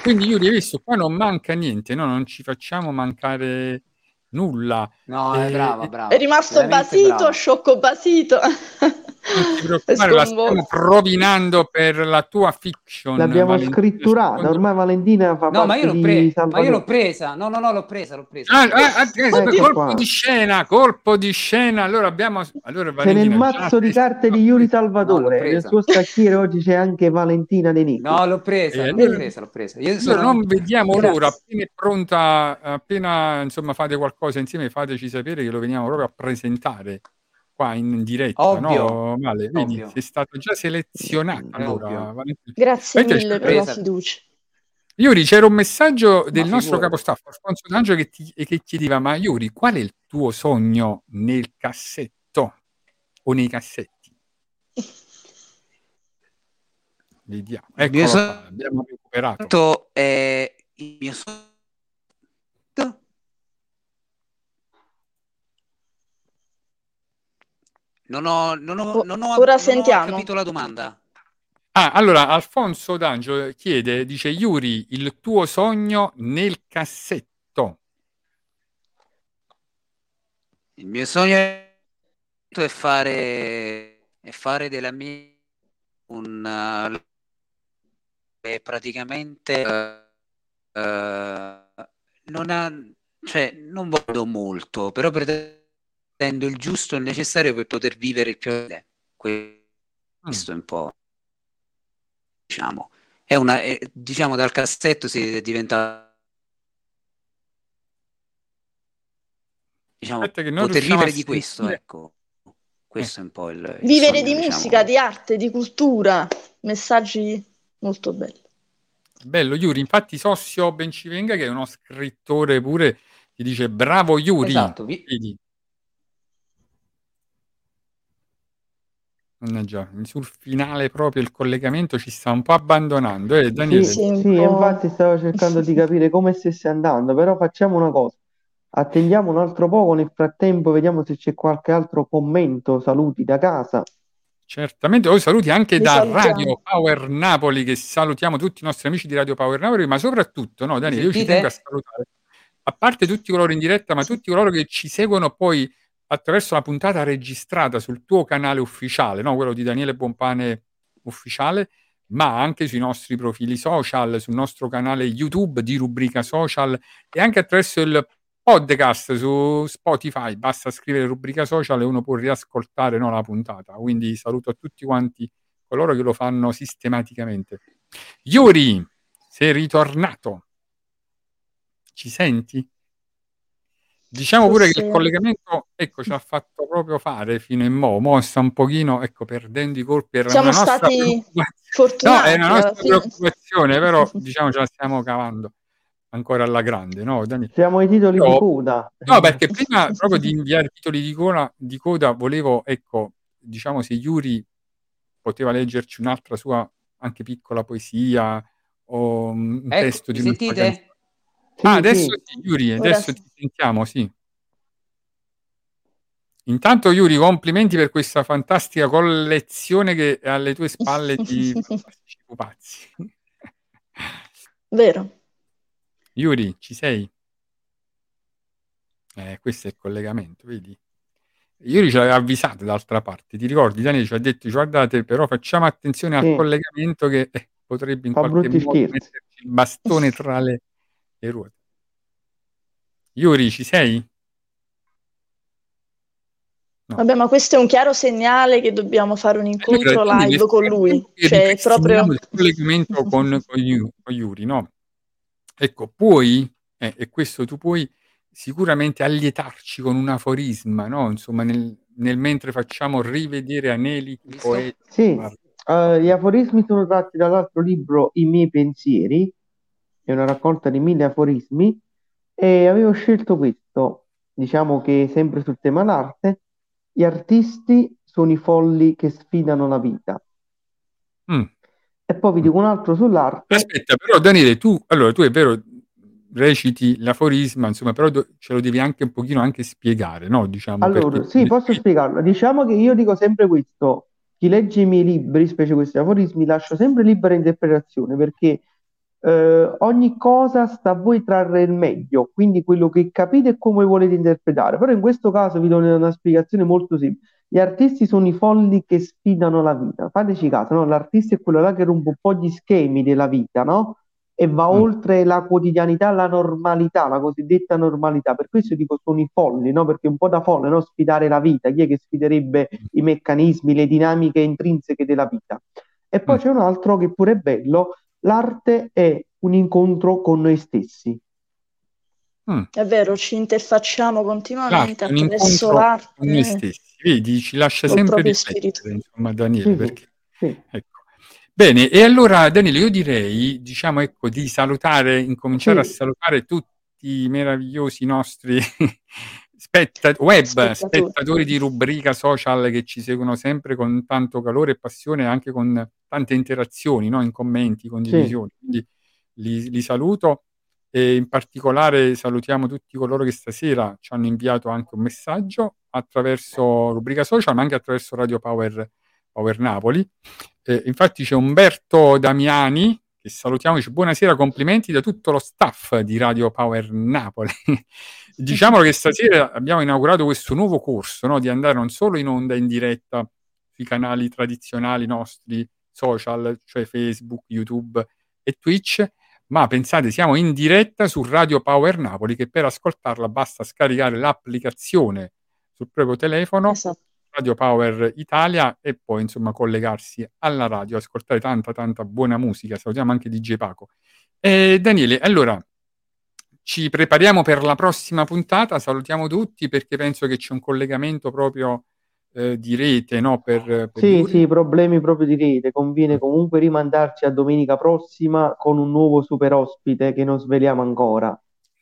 Quindi io hai visto, qua non manca niente, no? non ci facciamo mancare nulla. No, è brava, brava. È rimasto basito, brava. sciocco basito. (laughs) Non ti preoccupare, la stiamo rovinando per la tua fiction. L'abbiamo Valentina. scritturata, ormai Valentina fa no, ma io, pre- ma io l'ho presa, no, no, no, l'ho presa, l'ho presa. Ah, ah, ah, eh, colpo qua. di scena, colpo di scena. Allora abbiamo... Allora, Valentina, c'è nel mazzo di carte di Yuri Salvatore, no, nel suo scacchiere oggi c'è anche Valentina De Nico. No, l'ho presa, eh, l'ho presa, l'ho presa. Io sono... non vediamo Grazie. l'ora, appena è pronta, appena insomma fate qualcosa insieme, fateci sapere che lo veniamo proprio a presentare qua in diretta, Ovvio. no? Vale, vedi, sei stato già selezionato. Allora, Grazie mille per la fiducia. Iuri, c'era un messaggio del nostro capostaff, Alfonso D'Angelo, che, ti, che chiedeva, ma Iuri, qual è il tuo sogno nel cassetto o nei cassetti? Vediamo. Qua, abbiamo recuperato. È il mio sogno Non ho, non ho, non ho, Ora non sentiamo. ho capito la domanda. Ah, allora, Alfonso D'Angelo chiede, dice, Yuri, il tuo sogno nel cassetto. Il mio sogno è fare, è fare della mia un uh, praticamente uh, uh, non ha, cioè, non voglio molto, però pretendo il giusto e il necessario per poter vivere il più questo mm. è un po' diciamo è una è, diciamo dal cassetto si è diventato diciamo poter vivere di questo ecco. Questo è un po' il, il vivere sogno, di diciamo. musica di arte di cultura messaggi molto belli. Bello Yuri. Infatti Sossio Bencivenga che è uno scrittore pure ti dice bravo Yuri. Esatto, vi... Mannaggia, sul finale proprio il collegamento ci sta un po' abbandonando. Eh, Daniele? Sì, sì, sì infatti stavo cercando di capire come stesse andando, però facciamo una cosa. Attendiamo un altro poco, nel frattempo vediamo se c'è qualche altro commento, saluti da casa. Certamente, poi saluti anche Vi da salutiamo. Radio Power Napoli, che salutiamo tutti i nostri amici di Radio Power Napoli, ma soprattutto, no Daniele, io ci tengo a salutare, a parte tutti coloro in diretta, ma tutti coloro che ci seguono poi attraverso la puntata registrata sul tuo canale ufficiale, no? quello di Daniele Bompane ufficiale, ma anche sui nostri profili social, sul nostro canale YouTube di rubrica social e anche attraverso il podcast su Spotify. Basta scrivere rubrica social e uno può riascoltare no, la puntata. Quindi saluto a tutti quanti coloro che lo fanno sistematicamente. Yuri, sei ritornato. Ci senti? Diciamo pure che il collegamento, ecco, ci ha fatto proprio fare fino in mo, mo sta un pochino, ecco, perdendo i colpi. Era Siamo una nostra stati fortunati. No, è una nostra preoccupazione, però (laughs) diciamo ce la stiamo cavando ancora alla grande, no, Dani? Siamo ai titoli Io, di coda. No, perché prima (laughs) proprio di inviare i titoli di coda, di coda, volevo, ecco, diciamo se Yuri poteva leggerci un'altra sua anche piccola poesia o un ecco, testo di sentite? Sì, ah, adesso sì, Yuri, adesso ti sentiamo, sì. Intanto Yuri, complimenti per questa fantastica collezione che è alle tue spalle di pupazzi. Vero. Yuri, ci sei? Eh, questo è il collegamento, vedi? Yuri ci aveva avvisato d'altra parte, ti ricordi? Daniele ci ha detto, guardate, però facciamo attenzione al collegamento che eh, potrebbe in Fa qualche modo scherzi. metterci il bastone tra le le ruote. Yuri, ci sei? No. Vabbè, ma questo è un chiaro segnale che dobbiamo fare un incontro allora, live con lui. Cioè, proprio... il collegamento (laughs) con, con, con Yuri, no? Ecco, puoi, eh, e questo tu puoi sicuramente allietarci con un aforisma, no? Insomma, nel, nel mentre facciamo rivedere aneliti poeti. Sì, uh, gli aforismi sono tratti dall'altro libro I miei pensieri, è una raccolta di mille aforismi e avevo scelto questo, diciamo che sempre sul tema dell'arte, gli artisti sono i folli che sfidano la vita. Mm. E poi vi dico un altro sull'arte. Aspetta, però Daniele, tu, allora, tu è vero, reciti l'aforisma, insomma, però do, ce lo devi anche un pochino anche spiegare, no? Diciamo, allora, perché... sì, posso spiegarlo. Diciamo che io dico sempre questo, chi legge i miei libri, specie questi aforismi, lascio sempre libera interpretazione, perché eh, ogni cosa sta a voi trarre il meglio, quindi quello che capite e come volete interpretare. Però in questo caso vi do una, spiegazione molto semplice. Gli artisti sono i folli che sfidano la vita. Fateci caso, no? L'artista è quello là che rompe un po' gli schemi della vita, no? E va mm. oltre la quotidianità, la normalità, la cosiddetta normalità. Per questo dico sono i folli, no? Perché è un po' da folle, no? Sfidare la vita. Chi è che sfiderebbe i meccanismi, le dinamiche intrinseche della vita? E poi mm. c'è un altro che pure è bello, L'arte è un incontro con noi stessi. Mm. È vero, ci interfacciamo continuamente esatto, attraverso l'arte. Con noi stessi, vedi, ci lascia sempre riflettere, insomma, Daniele, sì, perché, sì. Ecco. Bene, e allora Danilo, io direi, diciamo, ecco, di salutare, incominciare sì. a salutare tutti i meravigliosi nostri spetta- web, spettatori. spettatori di rubrica social che ci seguono sempre con tanto calore e passione, anche con tante interazioni, no? in commenti, condivisioni. Sì. Quindi li, li saluto e in particolare salutiamo tutti coloro che stasera ci hanno inviato anche un messaggio attraverso rubrica social, ma anche attraverso Radio Power, Power Napoli. Eh, infatti c'è Umberto Damiani che salutiamo, dice buonasera, complimenti da tutto lo staff di Radio Power Napoli. Diciamo che stasera abbiamo inaugurato questo nuovo corso no? di andare non solo in onda in diretta sui canali tradizionali nostri social, cioè Facebook, YouTube e Twitch, ma pensate, siamo in diretta su Radio Power Napoli, che per ascoltarla basta scaricare l'applicazione sul proprio telefono, esatto. Radio Power Italia, e poi insomma collegarsi alla radio, ascoltare tanta tanta buona musica. Salutiamo anche DJ Paco. E Daniele, allora ci prepariamo per la prossima puntata, salutiamo tutti perché penso che c'è un collegamento proprio eh, di rete, no? Per, per sì, sì, problemi proprio di rete. Conviene comunque rimandarci a domenica prossima con un nuovo super ospite che non sveliamo ancora.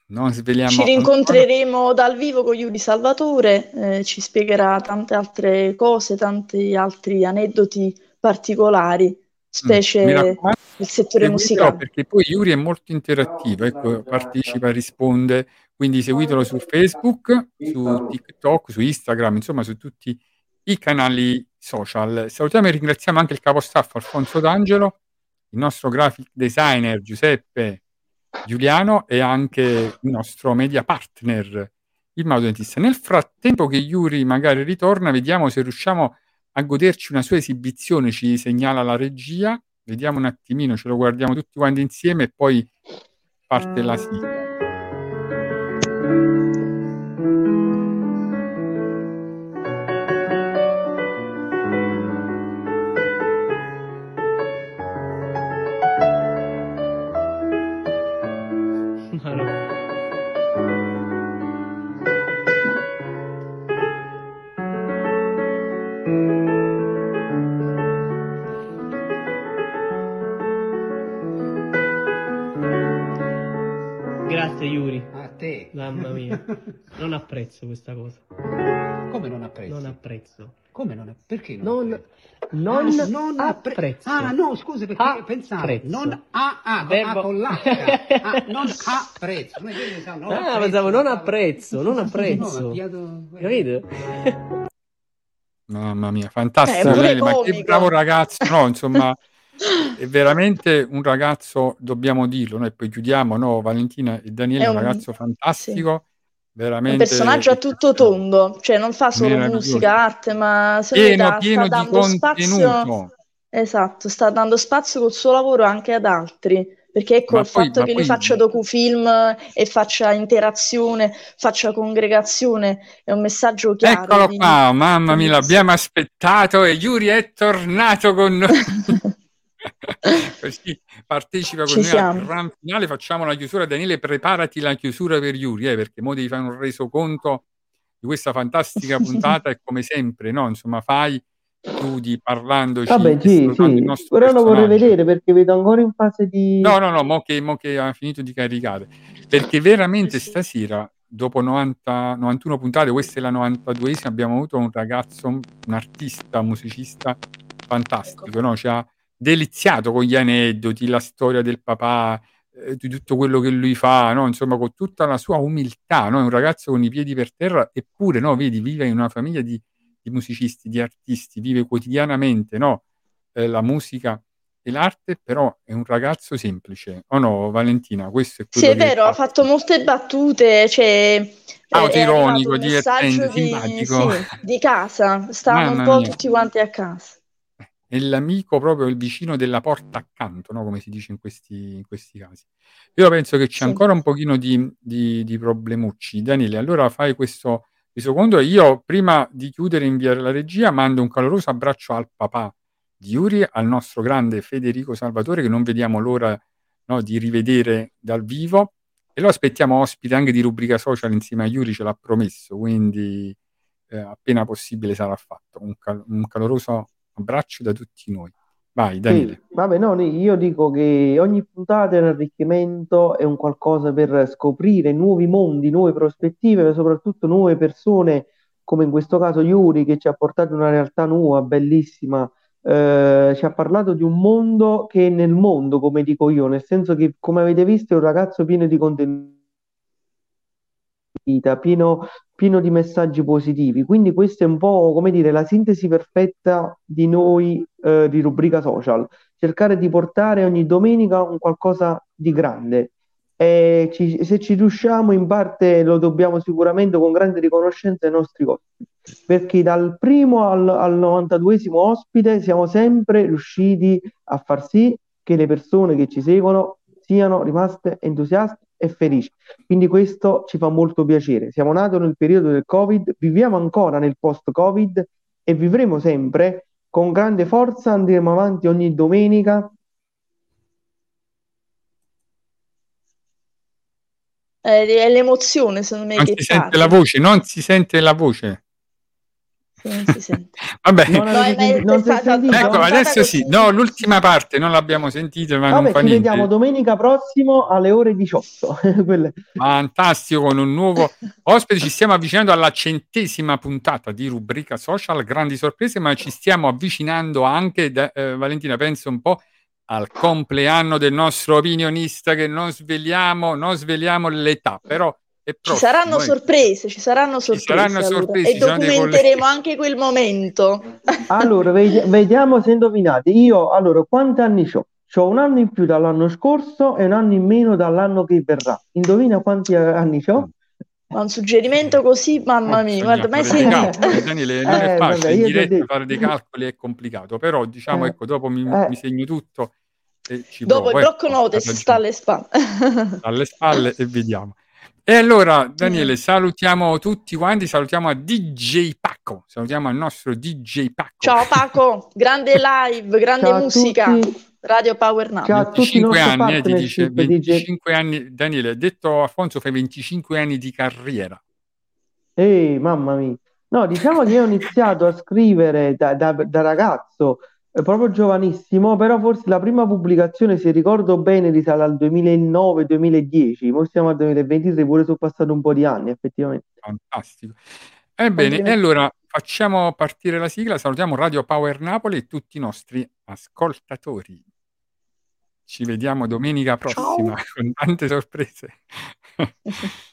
Non sveliamo ci rincontreremo ancora. dal vivo con Yuri Salvatore, eh, ci spiegherà tante altre cose, tanti altri aneddoti particolari, specie mm, il settore musicale. Perché poi Yuri è molto interattivo, ecco, partecipa, risponde, quindi seguitelo su Facebook, su TikTok, su Instagram, insomma su tutti i canali social. Salutiamo e ringraziamo anche il capo staff Alfonso D'Angelo, il nostro graphic designer Giuseppe Giuliano e anche il nostro media partner, il Maudo Dentista. Nel frattempo che Yuri magari ritorna, vediamo se riusciamo a goderci una sua esibizione, ci segnala la regia, vediamo un attimino, ce lo guardiamo tutti quanti insieme e poi parte la sigla. Apprezzo questa cosa. Come non apprezzo? Non apprezzo. Come non apprezzo? Perché non, non, non, ah, non apprezzo. Ah, no, scusi, perché a pensavo. Non a, a, Verbo... a con l'H. (laughs) ah, non apprezzo. Non ah, pensavo non apprezzo, non apprezzo. (laughs) Capito? Mamma mia, fantastico. Eh, ma che bravo ragazzo. No, (laughs) insomma... è veramente un ragazzo, dobbiamo dirlo, noi poi chiudiamo, no? Valentina e Daniele è un, un ragazzo fantastico. Sì. Veramente un personaggio a tutto tondo, cioè non fa solo musica, arte, ma pieno, sta, pieno sta dando spazio. Esatto, sta dando spazio col suo lavoro anche ad altri. Perché ecco ma il poi, fatto che poi... lui faccia docufilm e faccia interazione, faccia congregazione, è un messaggio chiaro. Eccolo di... qua, mamma mia, l'abbiamo aspettato e Yuri è tornato con noi. (laughs) Così partecipa con Ci noi al gran finale, facciamo la chiusura. Daniele, preparati la chiusura per Yuri, eh, perché mo devi fare un resoconto di questa fantastica (laughs) puntata e come sempre, no? Insomma, fai, studi, parlandoci. Vabbè, sì, sì. Però lo vorrei vedere perché vedo ancora in fase di... No, no, no, mo che, mo che ha finito di caricare. Perché veramente stasera, dopo 90, 91 puntate, questa è la 92esima, abbiamo avuto un ragazzo, un artista, un musicista fantastico, ecco. no? Ci ha deliziato con gli aneddoti, la storia del papà, eh, di tutto quello che lui fa, no? insomma, con tutta la sua umiltà, no? è un ragazzo con i piedi per terra, eppure, no? vedi, vive in una famiglia di, di musicisti, di artisti, vive quotidianamente no? eh, la musica e l'arte, però è un ragazzo semplice. O oh no, Valentina, questo è quello Sì, è vero, ha fatto molte battute, cioè... Autoironico, divertente, di, simpatico. Sì, di casa, stavano Mamma un po' mia. tutti quanti a casa è l'amico proprio il vicino della porta accanto, no? come si dice in questi, in questi casi. Io penso che c'è sì. ancora un pochino di, di, di, problemucci. Daniele, allora fai questo, e io prima di chiudere e inviare la regia mando un caloroso abbraccio al papà di Yuri, al nostro grande Federico Salvatore che non vediamo l'ora no, di rivedere dal vivo e lo aspettiamo ospite anche di rubrica social insieme a Yuri, ce l'ha promesso, quindi eh, appena possibile sarà fatto. Un, cal- un caloroso abbraccio da tutti noi. Vai, Daniele. Sì, vabbè, no, io dico che ogni puntata è un arricchimento, è un qualcosa per scoprire nuovi mondi, nuove prospettive, soprattutto nuove persone, come in questo caso Yuri, che ci ha portato una realtà nuova, bellissima. Eh, ci ha parlato di un mondo che è nel mondo, come dico io, nel senso che, come avete visto, è un ragazzo pieno di contenuti vita, pieno, pieno di messaggi positivi. Quindi questa è un po', come dire, la sintesi perfetta di noi eh, di rubrica social. Cercare di portare ogni domenica un qualcosa di grande. E ci, se ci riusciamo, in parte lo dobbiamo sicuramente con grande riconoscenza ai nostri ospiti, perché dal primo al, al 92esimo ospite siamo sempre riusciti a far sì che le persone che ci seguono siano rimaste entusiaste e felici. Quindi questo ci fa molto piacere. Siamo nati nel periodo del Covid, viviamo ancora nel post-Covid e vivremo sempre con grande forza, andremo avanti ogni domenica. È l'emozione, secondo me, non che si sente la voce, non si sente la voce non si sente. (laughs) Vabbè, non, non, non si sentito? Ecco, adesso sì. No, l'ultima parte non l'abbiamo sentita, ma Vabbè, non fa ci niente. vediamo domenica prossimo alle ore 18. (laughs) Fantastico, con un nuovo ospite. Ci stiamo avvicinando alla centesima puntata di rubrica social, grandi sorprese, ma ci stiamo avvicinando anche, da, eh, Valentina, penso un po' al compleanno del nostro opinionista che non sveliamo, non sveliamo l'età, però ci saranno sorprese, ci saranno sorprese, ci saranno sorprese e documenteremo anche quel momento. Allora, vediamo se indovinate. Io, allora, quanti anni ho? Ho un anno in più dall'anno scorso e un anno in meno dall'anno che verrà. Indovina quanti anni ho? Ma un suggerimento così, mamma mia, eh, guarda, mai sentito. Daniele, non è facile, eh, in diretta fare dei calcoli è complicato, però diciamo, eh, ecco, dopo mi, eh. mi segno tutto e ci Dopo provo. il blocco ecco, note si sta alle spalle. (laughs) alle spalle e vediamo. E allora, Daniele, salutiamo tutti quanti, salutiamo a DJ Paco, salutiamo al nostro DJ Paco. Ciao Paco, grande live, grande Ciao musica, Radio Power Now. Ciao a tutti 25 anni, eh, ti dice, 25 DJ. anni, Daniele, detto Afonso, fai 25 anni di carriera. Ehi, mamma mia. No, diciamo che io ho iniziato a scrivere da, da, da ragazzo, proprio giovanissimo, però forse la prima pubblicazione, se ricordo bene, risale al 2009-2010, ora siamo al 2023, pure sono passati un po' di anni, effettivamente. Fantastico. Ebbene, e allora facciamo partire la sigla, salutiamo Radio Power Napoli e tutti i nostri ascoltatori. Ci vediamo domenica prossima Ciao. con tante sorprese. (laughs)